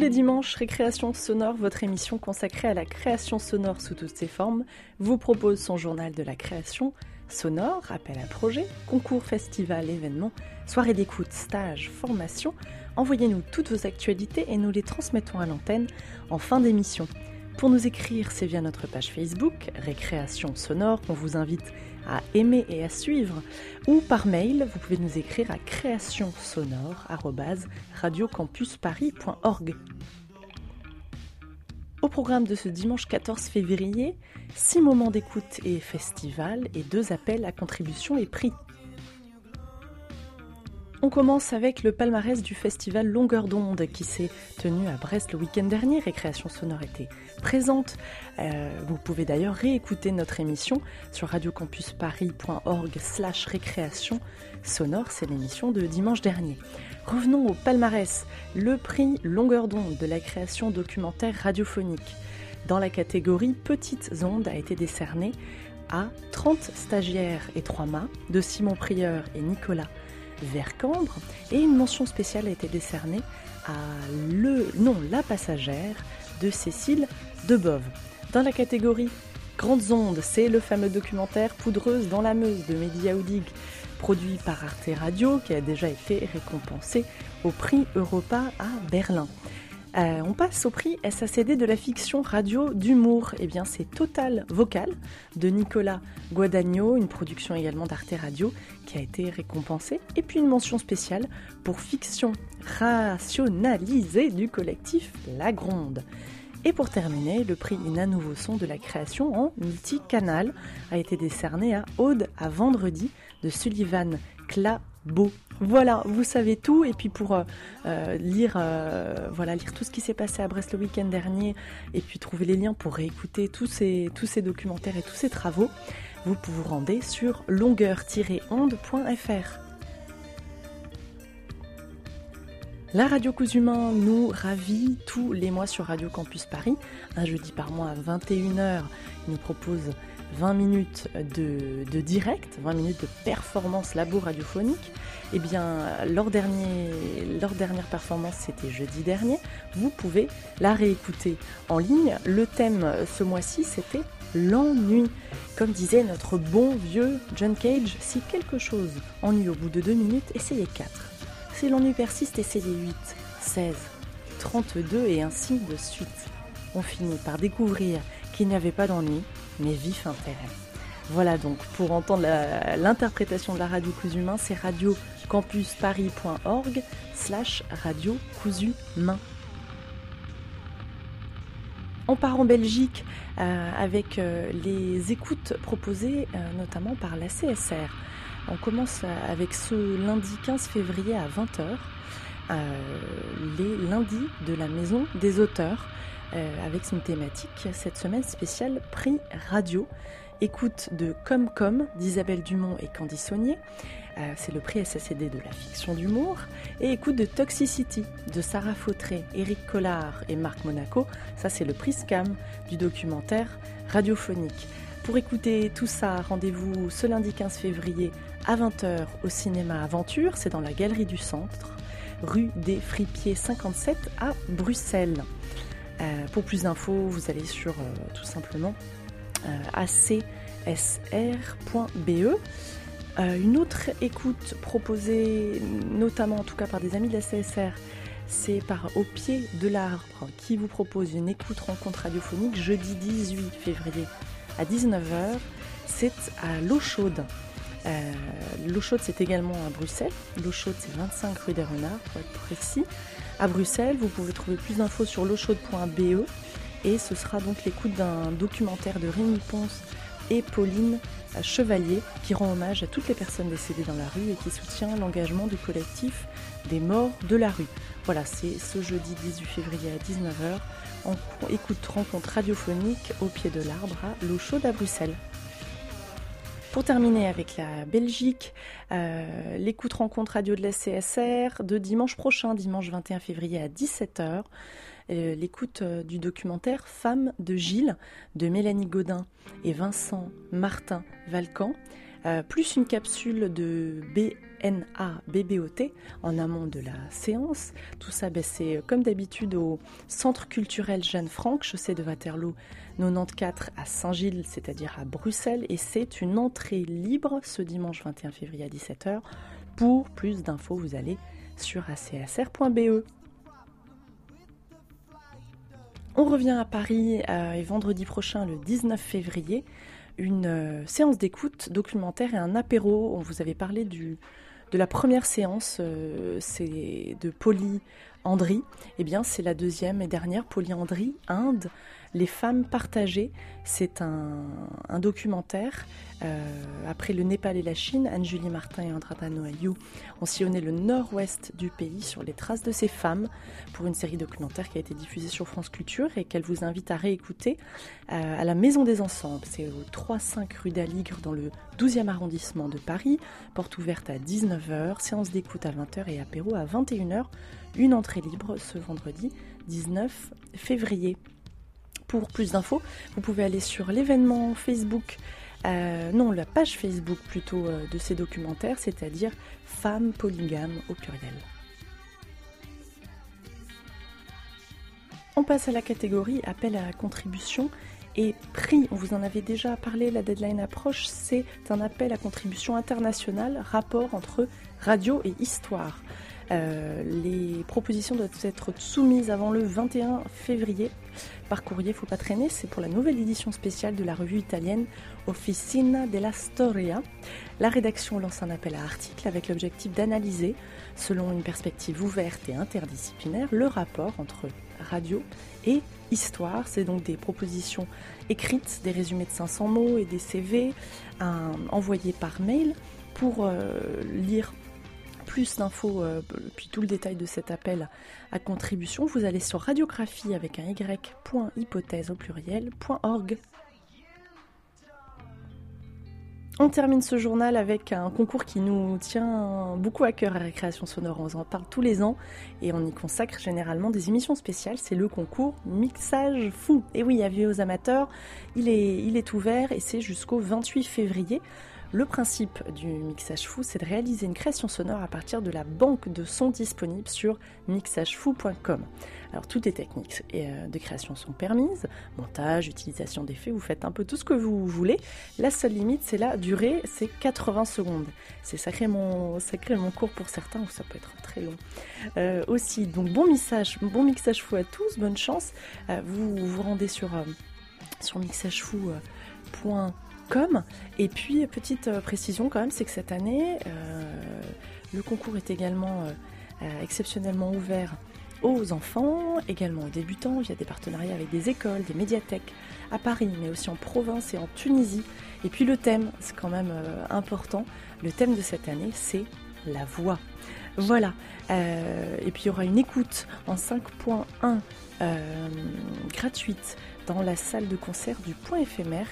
Les dimanches, Récréation Sonore, votre émission consacrée à la création sonore sous toutes ses formes, vous propose son journal de la création sonore, appel à projet, concours, festival, événements, soirée d'écoute, stage, formation, Envoyez-nous toutes vos actualités et nous les transmettons à l'antenne en fin d'émission. Pour nous écrire, c'est via notre page Facebook, Récréation Sonore, qu'on vous invite aimer et à suivre, ou par mail, vous pouvez nous écrire à créationsonore.radiocampusparis.org. Au programme de ce dimanche 14 février, six moments d'écoute et festival et deux appels à contribution et prix. On commence avec le palmarès du festival Longueur d'onde qui s'est tenu à Brest le week-end dernier. Récréation sonore était présente. Euh, vous pouvez d'ailleurs réécouter notre émission sur radiocampusparis.org slash récréation sonore. C'est l'émission de dimanche dernier. Revenons au palmarès. Le prix Longueur d'onde de la création documentaire radiophonique dans la catégorie Petites ondes a été décerné à 30 stagiaires et 3 mâts de Simon Prieur et Nicolas Vercambre et une mention spéciale a été décernée à le non la passagère de Cécile Debove. Dans la catégorie Grandes ondes, c'est le fameux documentaire Poudreuse dans la Meuse de Mehdi Aoudig, produit par Arte Radio, qui a déjà été récompensé au prix Europa à Berlin. Euh, on passe au prix SACD de la fiction radio d'humour. Eh bien, c'est Total Vocal de Nicolas Guadagno, une production également d'Arte Radio qui a été récompensée. Et puis une mention spéciale pour fiction rationalisée du collectif La Gronde. Et pour terminer, le prix Ina Nouveau Son de la création en multicanal a été décerné à Aude à vendredi de Sullivan Voilà, vous savez tout. Et puis pour euh, euh, lire, euh, voilà, lire tout ce qui s'est passé à Brest le week-end dernier, et puis trouver les liens pour réécouter tous ces, documentaires et tous ces travaux, vous vous rendez sur longueur-onde.fr. La radio Cousumain nous ravit tous les mois sur Radio Campus Paris. Un jeudi par mois à 21h, il nous propose 20 minutes de, direct, 20 minutes de performance labo radiophonique. Eh bien, leur, leur dernière performance, c'était jeudi dernier. Vous pouvez la réécouter en ligne. Le thème ce mois-ci, c'était l'ennui. Comme disait notre bon vieux John Cage, si quelque chose ennuie au bout de 2 minutes, essayez 4. Si l'ennui persiste, essayez 8, 16, 32 et ainsi de suite. On finit par découvrir qu'il n'y avait pas d'ennui, mais vif intérêt. Voilà donc, pour entendre l'interprétation de la radio cousu main, c'est radiocampusparis.org slash radio cousu main. On part en Belgique euh, avec euh, les écoutes proposées euh, notamment par la CSR. On commence avec ce lundi 15 février à 20h, les lundis de la Maison des auteurs, avec une thématique cette semaine spéciale prix radio. Écoute de Comme Comme d'Isabelle Dumont et Candy Saunier. c'est le prix SACD de la fiction d'humour. Et écoute de Toxicity de Sarah Fautré, Eric Collard et Marc Monaco. Ça, c'est le prix SCAM du documentaire radiophonique. Pour écouter tout ça, rendez-vous ce lundi 15 février à 20h au cinéma Aventure, c'est dans la Galerie du Centre, rue des Fripiers 57 à Bruxelles. Euh, pour plus d'infos, vous allez sur euh, tout simplement euh, acsr.be. une autre écoute proposée, notamment en tout cas par des amis de la CSR, c'est par Au pied de l'arbre qui vous propose une écoute rencontre radiophonique jeudi 18 février à 19h. C'est à l'eau chaude. L'eau chaude, c'est également à Bruxelles. L'eau chaude, c'est 25 rue des Renards, pour être précis. À Bruxelles, vous pouvez trouver plus d'infos sur l'eauchaude.be et ce sera donc l'écoute d'un documentaire de Rémi Ponce et Pauline Chevalier qui rend hommage à toutes les personnes décédées dans la rue et qui soutient l'engagement du collectif des morts de la rue. Voilà, c'est ce jeudi 18 février à 19h. On écoute rencontre radiophonique au pied de l'arbre à l'eau chaude à Bruxelles. Pour terminer avec la Belgique, euh, l'écoute rencontre radio de la CSR de dimanche prochain, dimanche 21 février à 17h. Euh, l'écoute euh, du documentaire Femmes de Gilles de Mélanie Godin et Vincent Martin Valcan, plus une capsule de BNA BBOT en amont de la séance. Tout ça, ben, c'est comme d'habitude au Centre culturel Jeanne Franck, chaussée de Waterloo 94 à Saint-Gilles, c'est-à-dire à Bruxelles, et c'est une entrée libre ce dimanche 21 février à 17h. Pour plus d'infos, vous allez sur acsr.be. On revient à Paris euh, et vendredi prochain, le 19 février, une euh, séance d'écoute documentaire et un apéro. On vous avait parlé de la première séance, euh, c'est de Polly Andry. Eh bien, c'est la deuxième et dernière, Polly Andry, Inde, les femmes partagées. C'est un, un documentaire. Euh, après le Népal et la Chine, Anne-Julie Martin et Andrada Noayou ont sillonné le nord-ouest du pays sur les traces de ces femmes pour une série documentaire qui a été diffusée sur France Culture et qu'elle vous invite à réécouter euh, à la Maison des Ensembles. C'est au 3-5 rue d'Aligre dans le 12e arrondissement de Paris. Porte ouverte à 19h, séance d'écoute à 20h et apéro à 21h. Une entrée libre ce vendredi 19 février. Pour plus d'infos, vous pouvez aller sur l'événement Facebook, euh, non, la page Facebook plutôt euh, de ces documentaires, c'est-à-dire Femmes polygames au pluriel. On passe à la catégorie appel à contribution et prix. On vous en avait déjà parlé, la deadline approche. C'est un appel à contribution internationale, rapport entre radio et histoire. Euh, les propositions doivent être soumises avant le 21 février par courrier, faut pas traîner. C'est pour la nouvelle édition spéciale de la revue italienne Officina della Storia. La rédaction lance un appel à articles avec l'objectif d'analyser, selon une perspective ouverte et interdisciplinaire, le rapport entre radio et histoire. C'est donc des propositions écrites, des résumés de 500 mots et des CV envoyés par mail pour euh, lire plus d'infos, euh, puis tout le détail de cet appel à contribution, vous allez sur radiographie avec un y.hypothèse au pluriel.org. On termine ce journal avec un concours qui nous tient beaucoup à cœur à Récréation Sonore. On en parle tous les ans et on y consacre généralement des émissions spéciales. C'est le concours Mixage Fou. Et oui, avis aux amateurs, il est, il est ouvert et c'est jusqu'au 28 février. Le principe du mixage fou, c'est de réaliser une création sonore à partir de la banque de sons disponible sur mixagefou.com. Alors toutes les techniques euh, de création sont permises, montage, utilisation d'effets, vous faites un peu tout ce que vous voulez. La seule limite, c'est la durée, c'est 80 secondes. C'est sacrément, sacrément court pour certains, ou ça peut être très long. Euh, aussi, donc bon mixage, bon mixage fou à tous, bonne chance. Euh, vous vous rendez sur, sur mixagefou.com et puis, petite euh, précision quand même, c'est que cette année, euh, le concours est également euh, exceptionnellement ouvert aux enfants, également aux débutants, via des partenariats avec des écoles, des médiathèques à Paris, mais aussi en province et en Tunisie. Et puis le thème, c'est quand même important, le thème de cette année, c'est la voix. Voilà. et puis il y aura une écoute en 5.1 gratuite dans la salle de concert du Point éphémère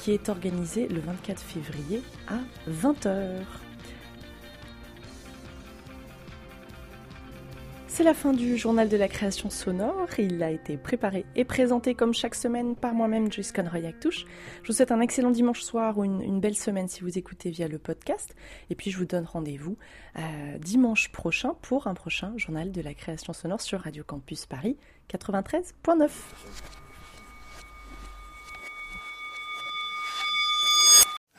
qui est organisé le 24 février à 20h. C'est la fin du journal de la création sonore. Il a été préparé et présenté comme chaque semaine par moi-même, Joyce Conroy Actouche. Je vous souhaite un excellent dimanche soir ou une, une, belle semaine si vous écoutez via le podcast. Et puis je vous donne rendez-vous euh, dimanche prochain pour un prochain journal de la création sonore sur Radio Campus Paris 93.9.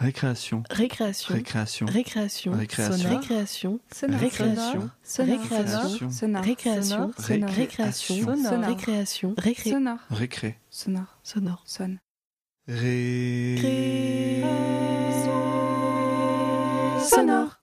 Récréation. Récréation. Récréation. Récréation. Récréation. Récréation. Récréation. Récréation. Récréation. Récréation. Récréation. Récré. Récré. Sonore. Sonore. Sonne. Ré. Sonore.